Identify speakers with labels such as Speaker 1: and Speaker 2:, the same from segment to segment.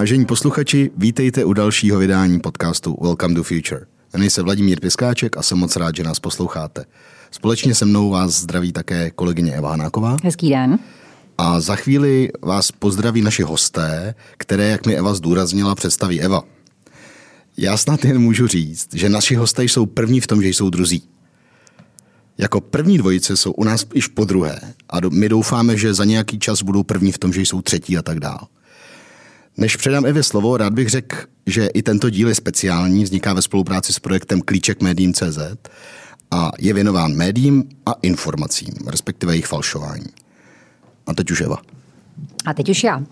Speaker 1: Vážení posluchači, vítejte u dalšího vydání podcastu Welcome to Future. Jmenuji se Vladimír Piskáček a jsem moc rád, že nás posloucháte. Společně se mnou vás zdraví také kolegyně Eva Hanáková.
Speaker 2: Hezký den.
Speaker 1: A za chvíli vás pozdraví naši hosté, které, jak mi Eva zdůraznila, představí Eva. Já snad jen můžu říct, že naši hosté jsou první v tom, že jsou druzí. Jako první dvojice jsou u nás již po druhé a my doufáme, že za nějaký čas budou první v tom, že jsou třetí a tak dál. Než předám Evě slovo, rád bych řekl, že i tento díl je speciální, vzniká ve spolupráci s projektem Klíček médiím.cz a je věnován médiím a informacím, respektive jejich falšování. A teď už Eva.
Speaker 2: A teď už já.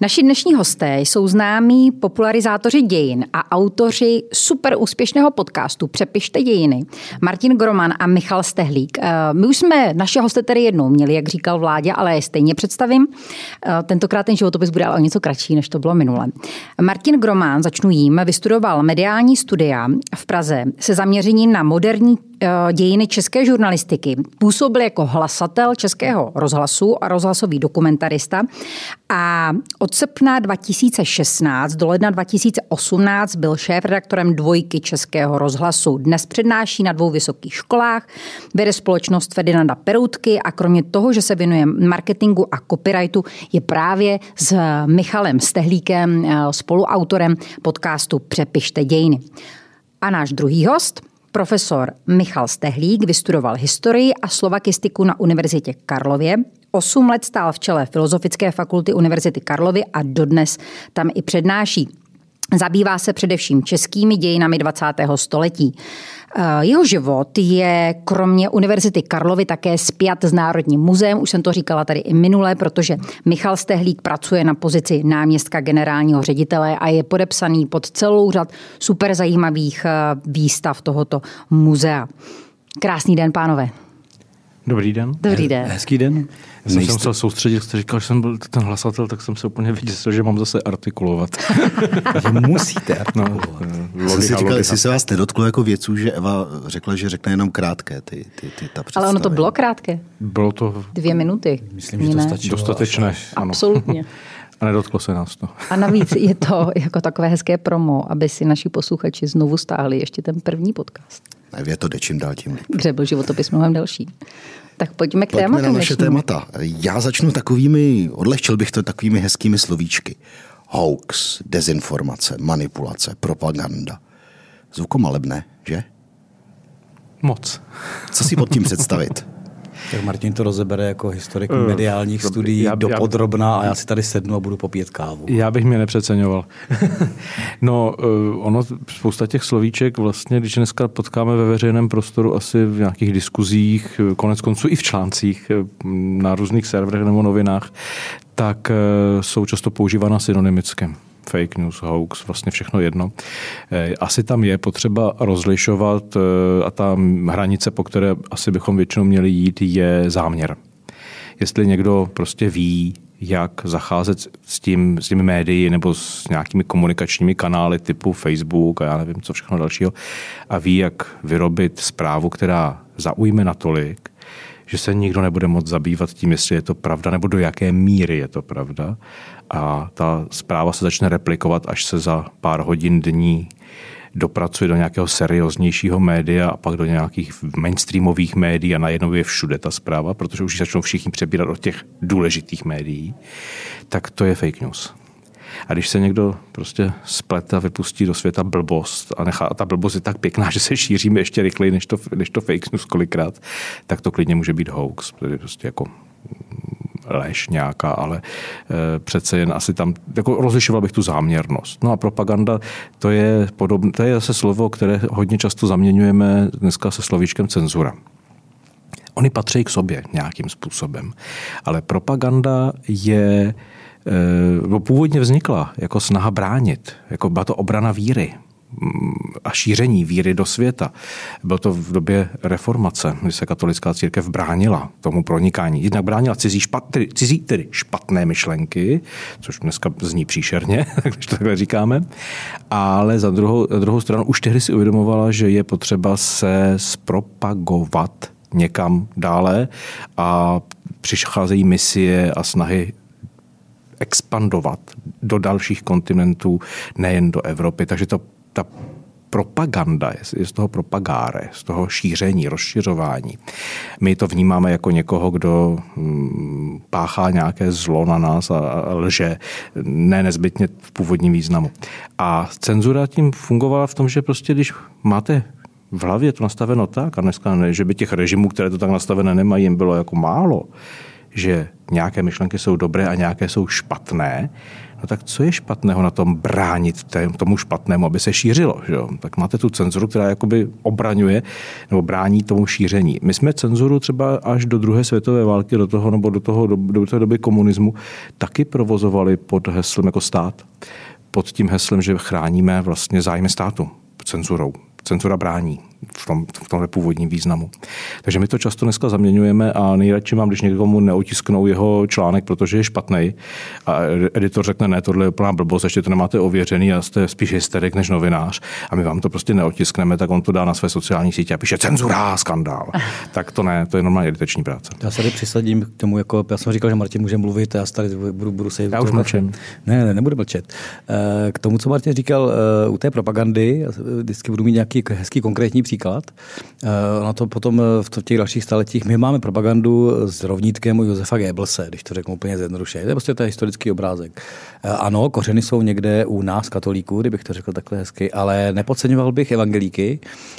Speaker 2: Naši dnešní hosté jsou známí popularizátoři dějin a autoři super úspěšného podcastu Přepište dějiny, Martin Groman a Michal Stehlík. Eh, my už jsme naše hosté tady jednou měli, jak říkal vládě, ale je stejně představím. Eh, tentokrát ten životopis bude ale o něco kratší, než to bylo minule. Martin Groman, začnu jím, vystudoval mediální studia v Praze se zaměřením na moderní Eh, dějiny české žurnalistiky. Působil jako hlasatel českého rozhlasu a rozhlasový dokumentarista a od srpna 2016 do ledna 2018 byl šéf-redaktorem dvojky českého rozhlasu. Dnes přednáší na dvou vysokých školách, vede společnost Ferdinanda Peroutky a kromě toho, že se věnuje marketingu a copyrightu, je právě s Michalem Stehlíkem eh, spoluautorem podcastu Přepište dějiny. A náš druhý host – Profesor Michal Stehlík vystudoval historii a slovakistiku na Univerzitě Karlově. Osm let stál v čele Filozofické fakulty Univerzity Karlovy a dodnes tam i přednáší. Zabývá se především českými dějinami 20. století. Eh, jeho život je kromě Univerzity Karlovy také spjat s Národním muzeem. Už jsem to říkala tady i minule, protože Michal Stehlík pracuje na pozici náměstka generálního ředitele a je podepsaný pod celou řad super zajímavých eh, výstav tohoto muzea. Krásný den, pánové.
Speaker 3: Dobrý den.
Speaker 2: Dobrý den.
Speaker 3: Hezký den. Já jsem se musel soustředit, jste říkal, že jsem byl ten hlasatel, tak jsem se úplně vyděsil, že mám zase artikulovat.
Speaker 1: musíte artikulovat. No, jsem si říkal, jestli se vás nedotklo jako věců, že Eva řekla, že řekne jenom krátké ty, ty, ty ta
Speaker 2: Ale ono to bylo krátké.
Speaker 3: Bylo to...
Speaker 2: Dvě minuty.
Speaker 3: Myslím, že to stačilo. Dostatečné.
Speaker 2: Ano. Absolutně.
Speaker 3: A nedotklo se nás to.
Speaker 2: A navíc je to jako takové hezké promo, aby si naši posluchači znovu stáhli ještě ten první podcast.
Speaker 1: Je to jde čím dál tím.
Speaker 2: Kde byl životopis mnohem delší. Tak pojďme k
Speaker 1: pojďme
Speaker 2: tématu.
Speaker 1: na naše témata. Já začnu takovými, odlehčil bych to takovými hezkými slovíčky. Hoax, dezinformace, manipulace, propaganda. Zvukomalebné, že?
Speaker 3: Moc.
Speaker 1: Co si pod tím představit?
Speaker 4: Tak Martin to rozebere jako historik uh, mediálních studií já, do podrobná a já si tady sednu a budu popít kávu.
Speaker 3: Já bych mě nepřeceňoval. no, uh, ono, spousta těch slovíček vlastně, když dneska potkáme ve veřejném prostoru asi v nějakých diskuzích, konec konců i v článcích na různých serverech nebo novinách, tak uh, jsou často používána synonymicky fake news, hoax, vlastně všechno jedno. Eh, asi tam je potřeba rozlišovat eh, a ta hranice, po které asi bychom většinou měli jít, je záměr. Jestli někdo prostě ví, jak zacházet s, tím, s těmi médii nebo s nějakými komunikačními kanály typu Facebook a já nevím, co všechno dalšího a ví, jak vyrobit zprávu, která zaujme natolik, že se nikdo nebude moct zabývat tím, jestli je to pravda nebo do jaké míry je to pravda a ta zpráva se začne replikovat, až se za pár hodin dní dopracuje do nějakého serióznějšího média a pak do nějakých mainstreamových médií a najednou je všude ta zpráva, protože už začnou všichni přebírat od těch důležitých médií, tak to je fake news. A když se někdo prostě splete a vypustí do světa blbost a, nechá, a ta blbost je tak pěkná, že se šíříme ještě rychleji než to, než to fake news kolikrát, tak to klidně může být hoax. Protože prostě jako lež nějaká, ale e, přece jen asi tam, jako rozlišoval bych tu záměrnost. No a propaganda, to je, podobné, to je zase slovo, které hodně často zaměňujeme dneska se slovíčkem cenzura. Oni patří k sobě nějakým způsobem, ale propaganda je e, původně vznikla jako snaha bránit, jako byla to obrana víry, a šíření víry do světa. Bylo to v době reformace, kdy se katolická církev bránila tomu pronikání. Jednak bránila cizí, špat, tedy, cizí tedy špatné myšlenky, což dneska zní příšerně, když to takhle říkáme, ale za druhou, za druhou stranu už tehdy si uvědomovala, že je potřeba se zpropagovat někam dále a přicházejí misie a snahy expandovat do dalších kontinentů, nejen do Evropy. Takže to, ta propaganda, je z toho propagáre, z toho šíření, rozšiřování. My to vnímáme jako někoho, kdo mm, páchá nějaké zlo na nás a lže, ne nezbytně v původním významu. A cenzura tím fungovala v tom, že prostě když máte v hlavě to nastaveno tak, a dneska ne, že by těch režimů, které to tak nastavené nemají, jim bylo jako málo, že nějaké myšlenky jsou dobré a nějaké jsou špatné, no tak co je špatného na tom bránit tomu špatnému, aby se šířilo? Že? Tak máte tu cenzuru, která jakoby obraňuje nebo brání tomu šíření. My jsme cenzuru třeba až do druhé světové války, do toho, nebo do, toho, do, do té doby komunismu, taky provozovali pod heslem jako stát. Pod tím heslem, že chráníme vlastně zájmy státu cenzurou. Cenzura brání v, tom, v tomhle původním významu. Takže my to často dneska zaměňujeme a nejradši mám, když někomu neotisknou jeho článek, protože je špatný a editor řekne, ne, tohle je úplná blbost, ještě to nemáte ověřený a jste spíš hysterik než novinář a my vám to prostě neotiskneme, tak on to dá na své sociální sítě a píše cenzura, skandál. tak to ne, to je normálně editační práce.
Speaker 4: Já se tady přisadím k tomu, jako já jsem říkal, že Martin může mluvit, já tady budu, budu se...
Speaker 3: Já už mlčím.
Speaker 4: Ne, ne, nebudu mlčet. Eh, k tomu, co Martin říkal eh, u té propagandy, vždycky budu mít nějaký hezký konkrétní příklad. Eh, na to potom eh, v těch dalších staletích my máme propagandu s rovnítkem Josefa Goebbelse, když to řeknu úplně zjednoduše. To je prostě ten historický obrázek. Eh, ano, kořeny jsou někde u nás katolíků, kdybych to řekl takhle hezky, ale nepodceňoval bych evangelíky,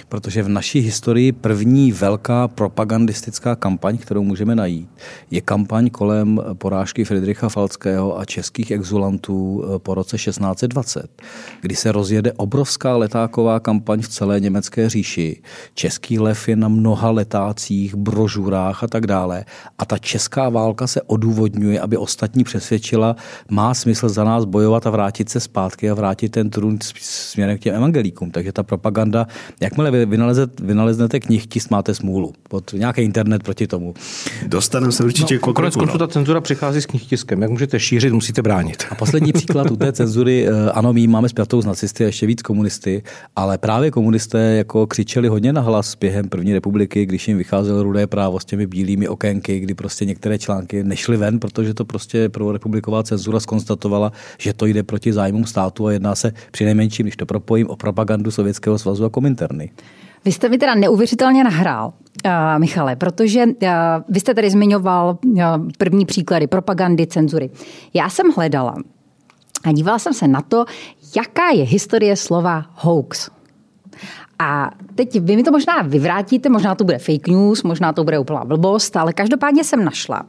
Speaker 4: protože v naší historii první velká propagandistická kampaň, kterou můžeme najít, je kampaň kolem porážky Friedricha Falckého a českých exulantů po roce 1620, kdy se rozjede obrovská letáková kampaň v celé německé říši. Český lev je na mnoha letácích, brožurách a tak dále. A ta česká válka se odůvodňuje, aby ostatní přesvědčila, má smysl za nás bojovat a vrátit se zpátky a vrátit ten trůn směrem k těm evangelíkům. Takže ta propaganda, jakmile vy vynalezete, vynaleznete tisk, máte smůlu. Pod nějaký internet proti tomu.
Speaker 1: Dostaneme se určitě no,
Speaker 3: konec konců no. ta cenzura přichází s knihtiskem. Jak můžete šířit, musíte bránit.
Speaker 4: A poslední příklad u té cenzury, eh, ano, my máme spjatou s nacisty a ještě víc komunisty, ale právě komunisté jako křičeli hodně na hlas během první republiky, když jim vycházelo rudé právo s těmi bílými okénky, kdy prostě některé články nešly ven, protože to prostě prvorepubliková cenzura skonstatovala, že to jde proti zájmům státu a jedná se při nejmenším, když to propojím, o propagandu Sovětského svazu a Kominterny.
Speaker 2: Vy jste mi teda neuvěřitelně nahrál, uh, Michale, protože uh, vy jste tady zmiňoval uh, první příklady propagandy, cenzury. Já jsem hledala a dívala jsem se na to, jaká je historie slova hoax. A teď vy mi to možná vyvrátíte, možná to bude fake news, možná to bude úplná blbost, ale každopádně jsem našla,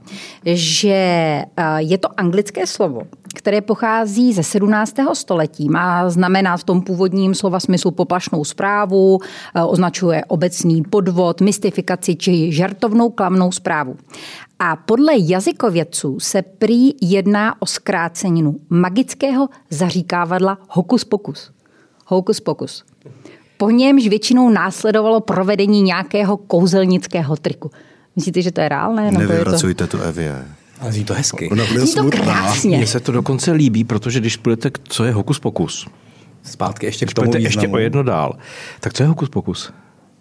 Speaker 2: že eh, je to anglické slovo, které pochází ze 17. století. Má znamená v tom původním slova smyslu poplašnou zprávu, eh, označuje obecný podvod, mystifikaci či žartovnou klamnou zprávu. A podle jazykovědců se prý jedná o zkráceninu magického zaříkávadla hokus pokus. Hokus pokus po němž většinou následovalo provedení nějakého kouzelnického triku. Myslíte, že to je reálné?
Speaker 1: Nevyvracujte to... tu Evě.
Speaker 4: Ale zní to hezky.
Speaker 2: Ona zní to krásně.
Speaker 3: Mně se to dokonce líbí, protože když půjdete, co je hokus pokus?
Speaker 4: Zpátky ještě k tomu
Speaker 3: ještě o jedno dál. Tak co je hokus pokus?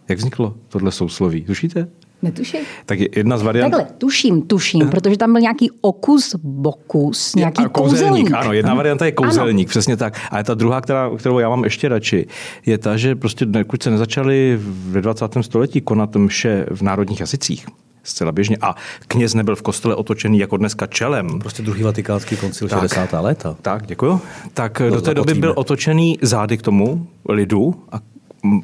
Speaker 3: Jak vzniklo tohle sousloví? Tušíte?
Speaker 2: Netuším.
Speaker 3: Tak jedna z variant...
Speaker 2: Takhle, tuším, tuším, uh protože tam byl nějaký okus, bokus, nějaký a kouzelník. kouzelník.
Speaker 3: Ano, jedna ano. varianta je kouzelník, ano. přesně tak. A ta druhá, která, kterou já mám ještě radši, je ta, že prostě dokud se nezačali ve 20. století konat mše v národních jazycích, zcela běžně. A kněz nebyl v kostele otočený jako dneska čelem.
Speaker 4: Prostě druhý vatikánský koncil tak, 60. léta.
Speaker 3: Tak, děkuju. Tak to do té doby byl otočený zády k tomu lidu a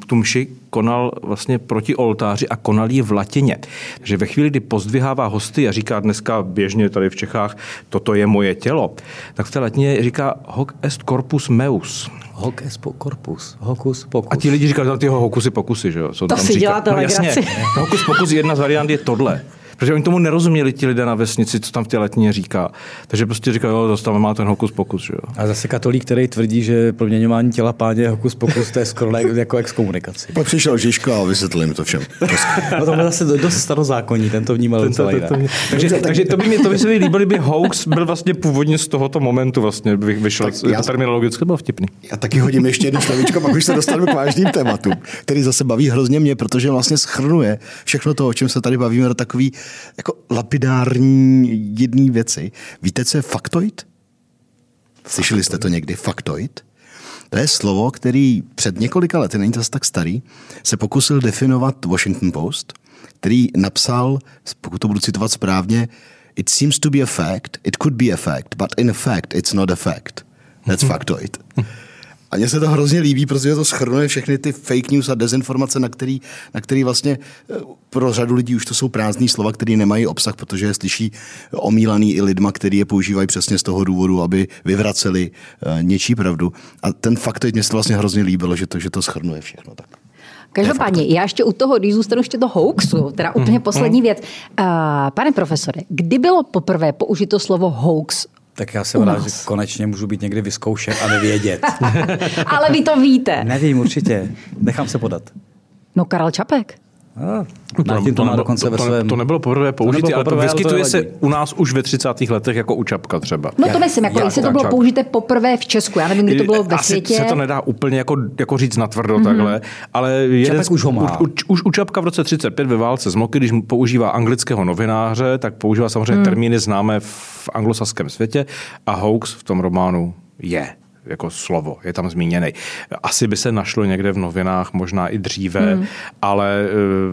Speaker 3: tu mši konal vlastně proti oltáři a konal ji v latině. Takže ve chvíli, kdy pozdvihává hosty a říká dneska běžně tady v Čechách, toto je moje tělo, tak v té latině říká hoc est corpus meus.
Speaker 4: Hoc est corpus, hocus pocus.
Speaker 3: A ti lidi říkají, ty hokusy pokusy, že jo?
Speaker 2: Co to tam si říká. děláte no, jasně,
Speaker 3: hokus pokus jedna z variant je tohle. Protože oni tomu nerozuměli ti lidé na vesnici, co tam v té letně říká. Takže prostě říkají, jo, to tam má ten hokus pokus. Že jo.
Speaker 4: A zase katolík, který tvrdí, že proměňování těla páně je hokus pokus, to je skoro jako exkomunikace.
Speaker 1: Pak přišel Žižko a vysvětlil mi to všem.
Speaker 4: no to zase dost starozákonní, ten to vnímal ten to, to,
Speaker 3: takže, takže, to by mi, to by se mi líbilo, kdyby hoax byl vlastně původně z tohoto momentu vlastně vyšel. Tak já, to terminologicky bylo vtipný.
Speaker 1: Já taky hodím ještě jednu slovíčko, pak už se dostanu k vážným tématům, který zase baví hrozně mě, protože vlastně schrnuje všechno to, o čem se tady bavíme, do takový jako lapidární jedné věci. Víte, co je faktoid? Slyšeli jste to někdy? Faktoid? To je slovo, který před několika lety, není to tak starý, se pokusil definovat Washington Post, který napsal, pokud to budu citovat správně, It seems to be a fact, it could be a fact, but in fact it's not a fact. That's factoid. A mně se to hrozně líbí, protože to schrnuje všechny ty fake news a dezinformace, na který, na který vlastně eh, pro řadu lidí už to jsou prázdné slova, které nemají obsah, protože je slyší omílaný i lidma, kteří je používají přesně z toho důvodu, aby vyvraceli uh, něčí pravdu. A ten fakt mě se to vlastně hrozně líbilo, že to, že to schrnuje všechno. Tak.
Speaker 2: Každopádně, já ještě u toho, když zůstanu ještě to hoaxu, teda úplně mhm. poslední věc. Uh, pane profesore, kdy bylo poprvé použito slovo hoax
Speaker 4: tak já jsem rád, že konečně můžu být někdy vyzkoušet a nevědět.
Speaker 2: Ale vy to víte.
Speaker 4: Nevím, určitě. Nechám se podat.
Speaker 2: No Karel Čapek.
Speaker 3: Ah, to, to, to, nebylo, dokonce to, ve svém... to nebylo poprvé použitý, ale to vyskytuje ale to se u nás už ve 30. letech jako u Čapka třeba.
Speaker 2: No to myslím, jako jestli to bylo použité poprvé v Česku, já nevím, kdy to bylo ve Asi světě.
Speaker 3: se to nedá úplně jako, jako říct natvrdo mm-hmm. takhle, ale jeden,
Speaker 4: Čapek už ho má.
Speaker 3: Už, už, u Čapka v roce 35 ve válce z Moky, když používá anglického novináře, tak používá samozřejmě mm. termíny známé v anglosaském světě a hoax v tom románu je jako slovo, je tam zmíněný. Asi by se našlo někde v novinách, možná i dříve, hmm. ale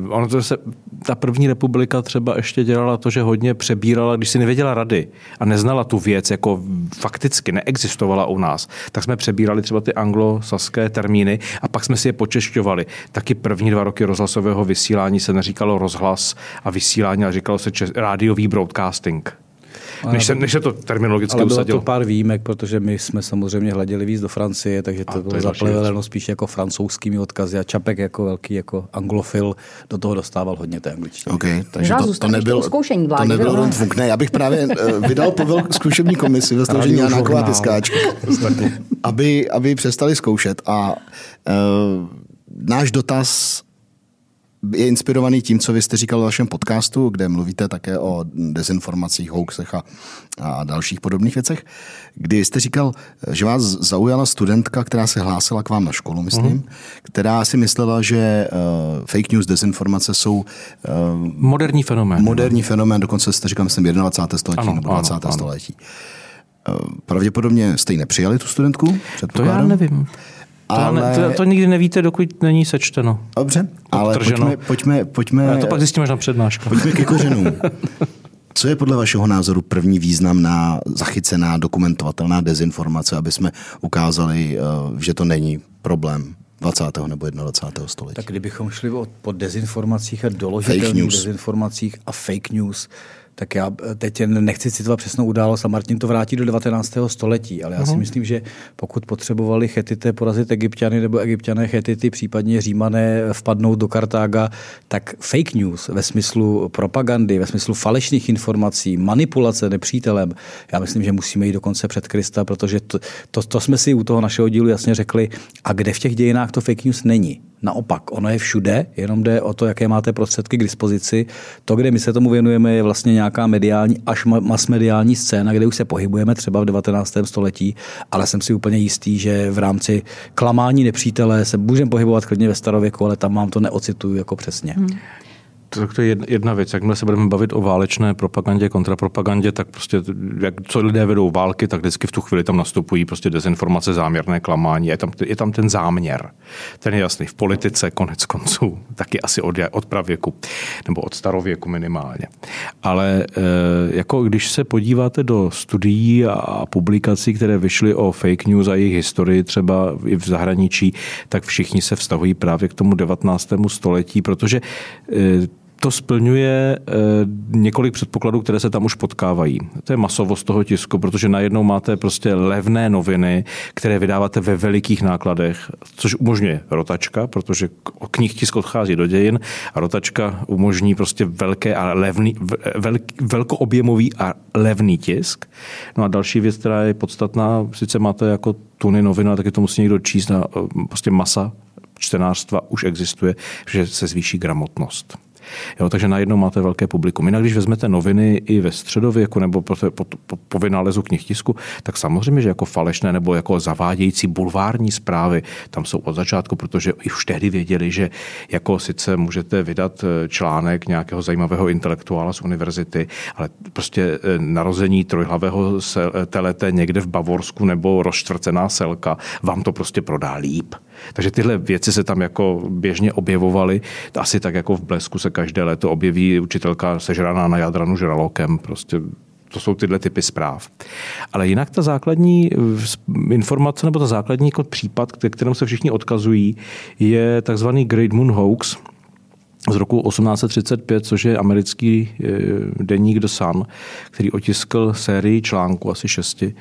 Speaker 3: uh, ono to se, ta první republika třeba ještě dělala to, že hodně přebírala, když si nevěděla rady a neznala tu věc, jako fakticky neexistovala u nás, tak jsme přebírali třeba ty anglosaské termíny a pak jsme si je počešťovali. Taky první dva roky rozhlasového vysílání se neříkalo rozhlas a vysílání, ale říkalo se čes, rádiový broadcasting než se, než se to terminologicky
Speaker 4: ale bylo to pár výjimek, protože my jsme samozřejmě hleděli víc do Francie, takže to, a bylo zapleveleno spíš jako francouzskými odkazy a Čapek jako velký jako anglofil do toho dostával hodně té angličtiny.
Speaker 1: Okay, takže to, to, nebyl, to nebyl Ron Funk. Ne, já bych právě uh, vydal povel zkušební komisi ve složení Janáková tiskáčka, aby, aby přestali zkoušet a uh, náš dotaz je inspirovaný tím, co vy jste říkal v vašem podcastu, kde mluvíte také o dezinformacích, hoaxech a, a dalších podobných věcech, kdy jste říkal, že vás zaujala studentka, která se hlásila k vám na školu, myslím, mm. která si myslela, že uh, fake news, dezinformace jsou
Speaker 3: uh, moderní fenomén.
Speaker 1: Moderní fenomén, dokonce jste říkal, myslím, 21. století ano, nebo 20. Ano, století. Uh, pravděpodobně jste ji nepřijali, tu studentku?
Speaker 3: To já nevím. Ale... To, to, to nikdy nevíte, dokud není sečteno.
Speaker 1: Dobře, ale pojďme, pojďme, pojďme...
Speaker 3: Já to pak zjistím až na přednášku.
Speaker 1: Pojďme ke kořenům. Co je podle vašeho názoru první významná, zachycená, dokumentovatelná dezinformace, aby jsme ukázali, eh, že to není problém 20. nebo 21. století?
Speaker 4: Tak kdybychom šli po dezinformacích a doložitelných dezinformacích a fake news, tak já eh, teď nechci citovat přesnou událost a Martin to vrátí do 19. století, ale já si mhm. myslím, že pokud potřebovali chetité porazit egyptiany nebo egyptiané chetity, případně římané vpadnout do Kartága, tak fake news ve smyslu propagandy, ve smyslu falešných informací, manipulace nepřítelem, já myslím, že musíme jít dokonce před Krista, protože to, to, to jsme si u toho našeho dílu jasně řekli, a kde v těch dějinách to fake news není. Naopak, ono je všude, jenom jde o to, jaké máte prostředky k dispozici. To, kde my se tomu věnujeme, je vlastně nějaká mediální až masmediální scéna, kde už se pohybujeme třeba v 19. století, ale jsem si úplně jistý, že v rámci klamání nepřítele se můžeme pohybovat klidně ve starověku, ale tam vám to neocituju jako přesně. Hmm
Speaker 3: to je jedna věc. Jakmile se budeme bavit o válečné propagandě, kontrapropagandě, tak prostě, jak, co lidé vedou války, tak vždycky v tu chvíli tam nastupují prostě dezinformace, záměrné klamání. Je tam, je tam ten záměr. Ten je jasný. V politice konec konců, taky asi od, od pravěku, nebo od starověku minimálně. Ale e, jako když se podíváte do studií a publikací, které vyšly o fake news a jejich historii třeba i v zahraničí, tak všichni se vztahují právě k tomu 19. století, protože e, to splňuje eh, několik předpokladů, které se tam už potkávají. To je masovost toho tisku, protože najednou máte prostě levné noviny, které vydáváte ve velikých nákladech, což umožňuje rotačka, protože knih tisk odchází do dějin a rotačka umožní prostě velké a levný, velk, velkoobjemový a levný tisk. No a další věc, která je podstatná, sice máte jako tuny novin, ale taky to musí někdo číst na prostě masa čtenářstva už existuje, že se zvýší gramotnost. Jo, takže najednou máte velké publikum. Jinak, když vezmete noviny i ve středověku nebo po, po, po, po vynálezu knihtisku, tak samozřejmě, že jako falešné nebo jako zavádějící bulvární zprávy tam jsou od začátku, protože už tehdy věděli, že jako sice můžete vydat eh, článek nějakého zajímavého intelektuála z univerzity, ale prostě eh, narození trojhlavého telete někde v Bavorsku nebo rozčtvrcená selka vám to prostě prodá líp. Takže tyhle věci se tam jako běžně objevovaly. Asi tak jako v Blesku se každé léto objeví učitelka sežraná na Jadranu žralokem. Prostě to jsou tyhle typy zpráv. Ale jinak ta základní informace nebo ta základní jako případ, kterým se všichni odkazují, je takzvaný Great Moon Hoax, z roku 1835, což je americký eh, deník The Sun, který otiskl sérii článků, asi šesti,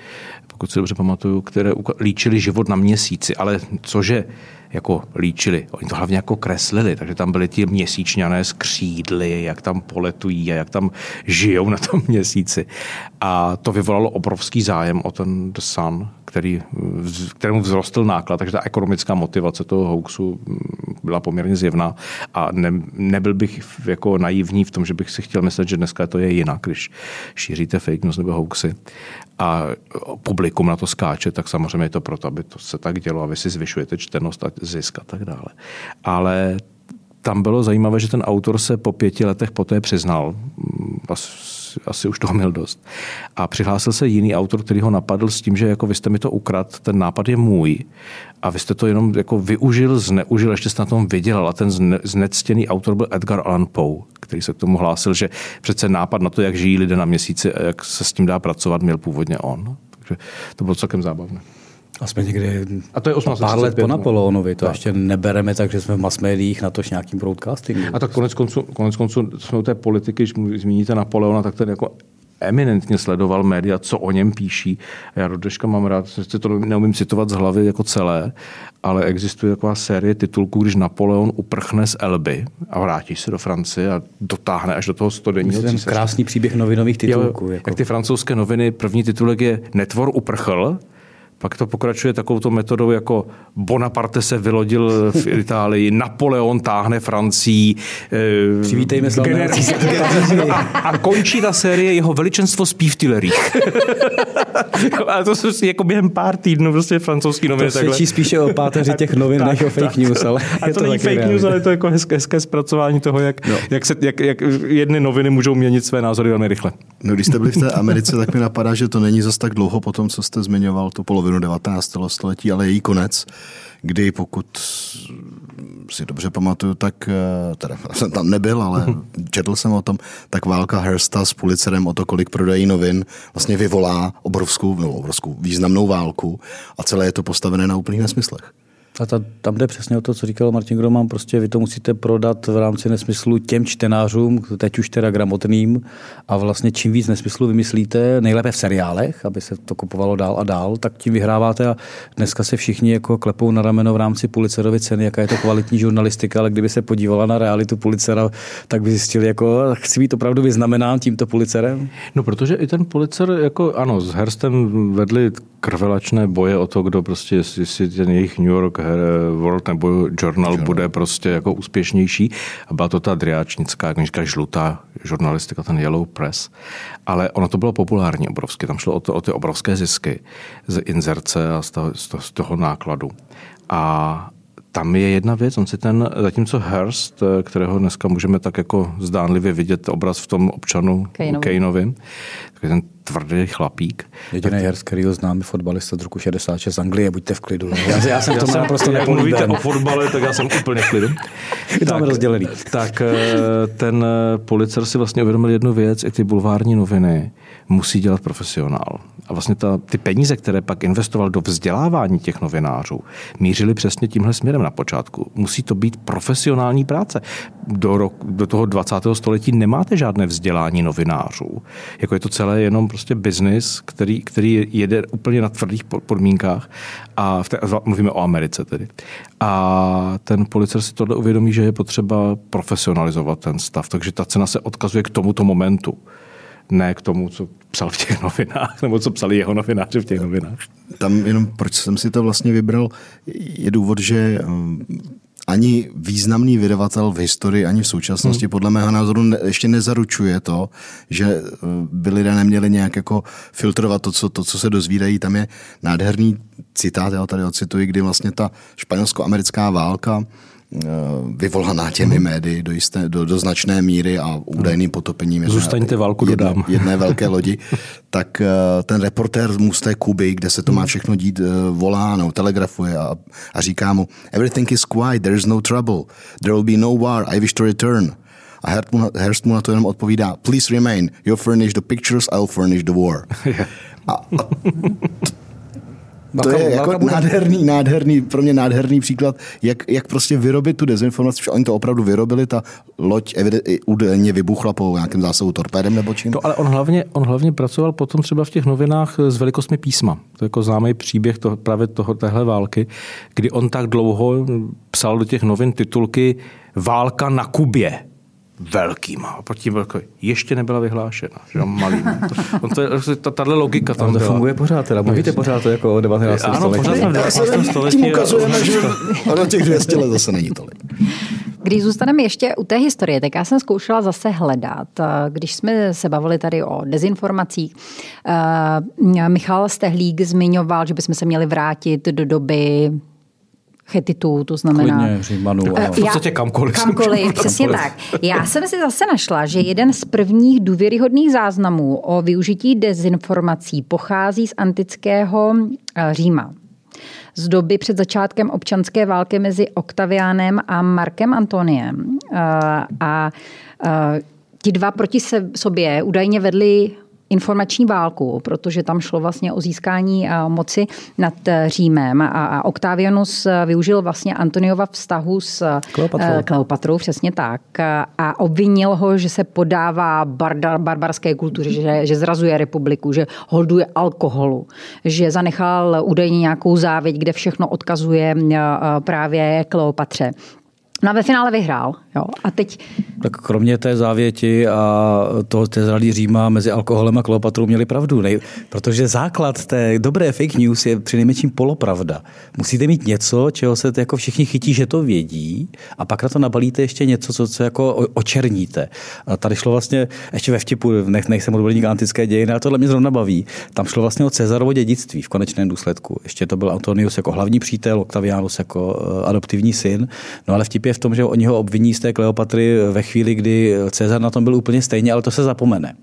Speaker 3: pokud si dobře pamatuju, které líčili život na měsíci, ale cože jako líčili. Oni to hlavně jako kreslili, takže tam byly ti měsíčňané z křídly, jak tam poletují a jak tam žijou na tom měsíci. A to vyvolalo obrovský zájem o ten The Sun, který, kterému vzrostl náklad, takže ta ekonomická motivace toho hoaxu mm, byla poměrně zjevná a ne, nebyl bych jako naivní v tom, že bych si chtěl myslet, že dneska to je jinak, když šíříte fake news nebo hoaxy a publikum na to skáče, tak samozřejmě je to proto, aby to se tak dělo a vy si zvyšujete čtenost a zisk a tak dále. Ale tam bylo zajímavé, že ten autor se po pěti letech poté přiznal, asi, už toho měl dost. A přihlásil se jiný autor, který ho napadl s tím, že jako vy jste mi to ukrad, ten nápad je můj a vy jste to jenom jako využil, zneužil, ještě jste na tom vydělal. A ten zne, znectěný autor byl Edgar Allan Poe, který se k tomu hlásil, že přece nápad na to, jak žijí lidé na měsíci a jak se s tím dá pracovat, měl původně on. Takže to bylo celkem zábavné.
Speaker 4: A jsme někdy
Speaker 3: a to je
Speaker 4: pár let po no. Napoleonovi, to tak. ještě nebereme tak, že jsme v mass médiích na tož nějakým broadcastingu.
Speaker 3: A tak konec konců, konec konců jsme u té politiky, když zmíníte Napoleona, tak ten jako eminentně sledoval média, co o něm píší. Já do dneška mám rád, že to neumím citovat z hlavy jako celé, ale existuje taková série titulků, když Napoleon uprchne z Elby a vrátí se do Francie a dotáhne až do toho stodenního
Speaker 4: ten krásný příběh novinových titulků.
Speaker 3: Jo, jako. Jak ty francouzské noviny, první titulek je Netvor uprchl, pak to pokračuje takovou metodou, jako Bonaparte se vylodil v Itálii, Napoleon táhne Francii.
Speaker 4: Eh, Přivítejme
Speaker 3: gener- a, a, končí ta série jeho veličenstvo spí v Tillerích. a to jsou jako během pár týdnů prostě francouzský noviny.
Speaker 4: To svědčí spíše o páteři těch novin, než o fake news. Ale
Speaker 3: a to, to není fake news, ale to je jako hezké, hezké zpracování toho, jak, no. jak, se, jak, jak jedny noviny můžou měnit své názory velmi rychle.
Speaker 1: No, když jste byli v té Americe, tak mi napadá, že to není zas tak dlouho po tom, co jste zmiňoval tu polovinu polovinu 19. století, ale její konec, kdy pokud si dobře pamatuju, tak, eh, teda jsem tam nebyl, ale četl jsem o tom, tak válka Hersta s Pulitzerem o to, kolik prodají novin, vlastně vyvolá obrovskou, no, obrovskou významnou válku a celé je to postavené na úplných nesmyslech.
Speaker 4: A ta, tam jde přesně o to, co říkal Martin Groman, prostě vy to musíte prodat v rámci nesmyslu těm čtenářům, teď už teda gramotným a vlastně čím víc nesmyslu vymyslíte, nejlépe v seriálech, aby se to kupovalo dál a dál, tak tím vyhráváte a dneska se všichni jako klepou na rameno v rámci Pulitzerovy ceny, jaká je to kvalitní žurnalistika, ale kdyby se podívala na realitu Pulitzera, tak by zjistili, jako chci být opravdu vyznamenán tímto Pulitzerem.
Speaker 3: No protože i ten Pulitzer, jako ano, s Herstem vedli krvelačné boje o to, kdo prostě, jestli ten jejich New York World nebo Journal Journal. bude prostě jako úspěšnější. A byla to ta driáčnická, jak říká, žlutá žurnalistika, ten Yellow Press. Ale ono to bylo populární obrovsky. Tam šlo o, to, o ty obrovské zisky z inzerce a z toho, z toho nákladu. A tam je jedna věc, on si ten, zatímco Hearst, kterého dneska můžeme tak jako zdánlivě vidět obraz v tom občanu Kaneovi, tak ten tvrdý chlapík.
Speaker 4: Jediný. Hearst, který ho známe, fotbalista z roku 66 z Anglie, buďte v klidu. Já, já jsem to já naprosto
Speaker 3: Jak mluvíte o fotbale, tak já jsem úplně v klidu.
Speaker 4: Je to rozdělený.
Speaker 3: Tak eh, ten eh, policer si vlastně uvědomil jednu věc, i ty bulvární noviny musí dělat profesionál. A vlastně ta, ty peníze, které pak investoval do vzdělávání těch novinářů, mířily přesně tímhle směrem na počátku. Musí to být profesionální práce. Do, rok, do toho 20. století nemáte žádné vzdělání novinářů. Jako je to celé jenom prostě biznis, který, který jede úplně na tvrdých podmínkách. A v té, mluvíme o Americe tedy. A ten policajt si tohle uvědomí, že je potřeba profesionalizovat ten stav. Takže ta cena se odkazuje k tomuto momentu ne k tomu, co psal v těch novinách, nebo co psali jeho novináři v těch novinách.
Speaker 1: Tam jenom, proč jsem si to vlastně vybral, je důvod, že ani významný vydavatel v historii, ani v současnosti hmm. podle mého názoru ne, ještě nezaručuje to, že eh, by lidé neměli nějak jako filtrovat to, co, to, co se dozvídají. Tam je nádherný citát, já tady ocituji, kdy vlastně ta španělsko-americká válka vyvolaná těmi mhm. médii do, jisté, do, do značné míry a údajným potopením
Speaker 3: jedné, Zůstaňte válku,
Speaker 1: jedné,
Speaker 3: dodám.
Speaker 1: jedné velké lodi, tak eh, ten reportér z té Kuby, kde se to má mhm. všechno dít, eh, volá, no, telegrafuje a, a říká mu Everything is quiet, there is no trouble, there will be no war, I wish to return. A Hearst mu na to jenom odpovídá, please remain, you furnish the pictures, I'll furnish the war. a, a to je jako nádherný, nádherný, pro mě nádherný příklad, jak, jak prostě vyrobit tu dezinformaci, že oni to opravdu vyrobili, ta loď údajně vybuchla po nějakém zásahu torpédem nebo čím.
Speaker 3: To, ale on hlavně, on hlavně pracoval potom třeba v těch novinách s velikostmi písma. To je jako známý příběh toho, právě toho, téhle války, kdy on tak dlouho psal do těch novin titulky Válka na Kubě velkýma. A pod tím velký. Ještě nebyla vyhlášena, že malým. On to je, tahle logika tam
Speaker 4: to byla. funguje pořád, teda mluvíte pořád to jako o 19.
Speaker 3: Ano, století. pořád jsme v 19. století.
Speaker 1: Tím ukazujeme, že ano, těch 200 let zase není tolik.
Speaker 2: Když zůstaneme ještě u té historie, tak já jsem zkoušela zase hledat. Když jsme se bavili tady o dezinformacích, eh, Michal Stehlík zmiňoval, že bychom se měli vrátit do doby chetitů, to znamená...
Speaker 4: Klidně, Římanů.
Speaker 3: A... V podstatě kamkoliv.
Speaker 2: Kamkoliv, přesně tak. Já jsem si zase našla, že jeden z prvních důvěryhodných záznamů o využití dezinformací pochází z antického eh, Říma. Z doby před začátkem občanské války mezi Oktaviánem a Markem Antoniem. Eh, a, a eh, ti dva proti sobě údajně vedli informační válku, protože tam šlo vlastně o získání eh, moci nad eh, Římem. A Octavianus eh, využil vlastně Antoniova vztahu s Kleopatrou, Kleopatrou přesně tak, a obvinil ho, že se podává barbar, barbarské kultuře, že, že zrazuje republiku, že holduje alkoholu, že zanechal údajně nějakou závěť, kde všechno odkazuje právě Kleopatře. No a ve finále vyhrál. Jo. A teď...
Speaker 4: Tak kromě té závěti a toho té zralý Říma mezi alkoholem a Kleopatrou měli pravdu. Nej, protože základ té dobré fake news je přinejmenším polopravda. Musíte mít něco, čeho se jako všichni chytí, že to vědí a pak na to nabalíte ještě něco, co se jako očerníte. A tady šlo vlastně, ještě ve vtipu, nech, nejsem odborník antické dějiny, ale tohle mě zrovna baví. Tam šlo vlastně o Cezarovo dědictví v konečném důsledku. Ještě to byl Antonius jako hlavní přítel, Octavianus jako eh, adoptivní syn. No ale vtip je v tom, že oni ho obviní z té Kleopatry ve chvíli, kdy Cezar na tom byl úplně stejně, ale to se zapomene.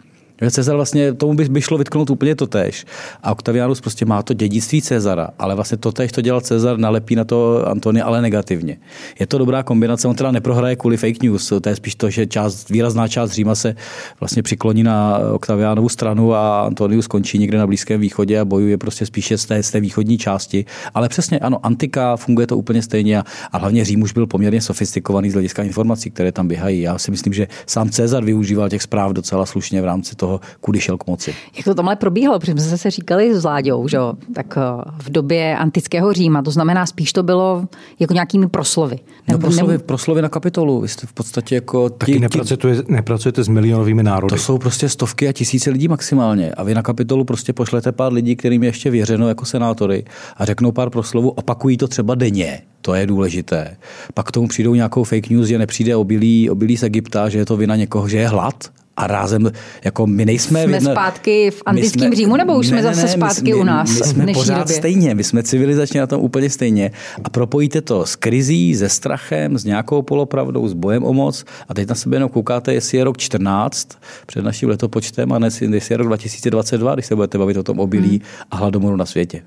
Speaker 4: Cezar vlastně, tomu by, by šlo vytknout úplně to tež. A Octavianus prostě má to dědictví Cezara, ale vlastně to tež to dělal Cezar, nalepí na to Antony, ale negativně. Je to dobrá kombinace, on teda neprohraje kvůli fake news, to je spíš to, že část, výrazná část Říma se vlastně přikloní na Octavianovu stranu a Antonius skončí někde na Blízkém východě a bojuje prostě spíše z té, z té východní části. Ale přesně, ano, antika, funguje to úplně stejně a, a hlavně Řím už byl poměrně sofistikovaný z hlediska informací, které tam běhají. Já si myslím, že sám Cezar využíval těch zpráv docela slušně v rámci toho toho, kudy šel k moci.
Speaker 2: Jak to tamhle probíhalo? Protože jsme se říkali s Láďou, že tak eh, v době antického Říma, to znamená spíš to bylo jako nějakými proslovy.
Speaker 4: No proslovy, proslovy na kapitolu. Vy jste v podstatě jako...
Speaker 3: Taky ti, nepracujete, nepracujete s milionovými národy.
Speaker 4: To jsou prostě stovky a tisíce lidí maximálně. A vy na kapitolu prostě pošlete pár lidí, kterým je ještě věřeno jako senátory a řeknou pár proslovů, opakují to třeba denně. To je důležité. Pak k tomu přijdou nějakou fake news, že nepřijde obilí, obilí z Egypta, že je to vina někoho, že je hlad a rázem, jako my nejsme...
Speaker 2: Jsme jedna, zpátky v antickém Římu, nebo už ne, jsme zase ne, zpátky
Speaker 4: my,
Speaker 2: u nás?
Speaker 4: My jsme pořád
Speaker 2: době.
Speaker 4: stejně, my jsme civilizačně na tom úplně stejně. A propojíte to s krizí, se strachem, s nějakou polopravdou, s bojem o moc a teď na sebe jenom koukáte, jestli je rok 14 před naším letopočtem a jestli je rok 2022, když se budete bavit o tom obilí hmm. a hladomoru na světě.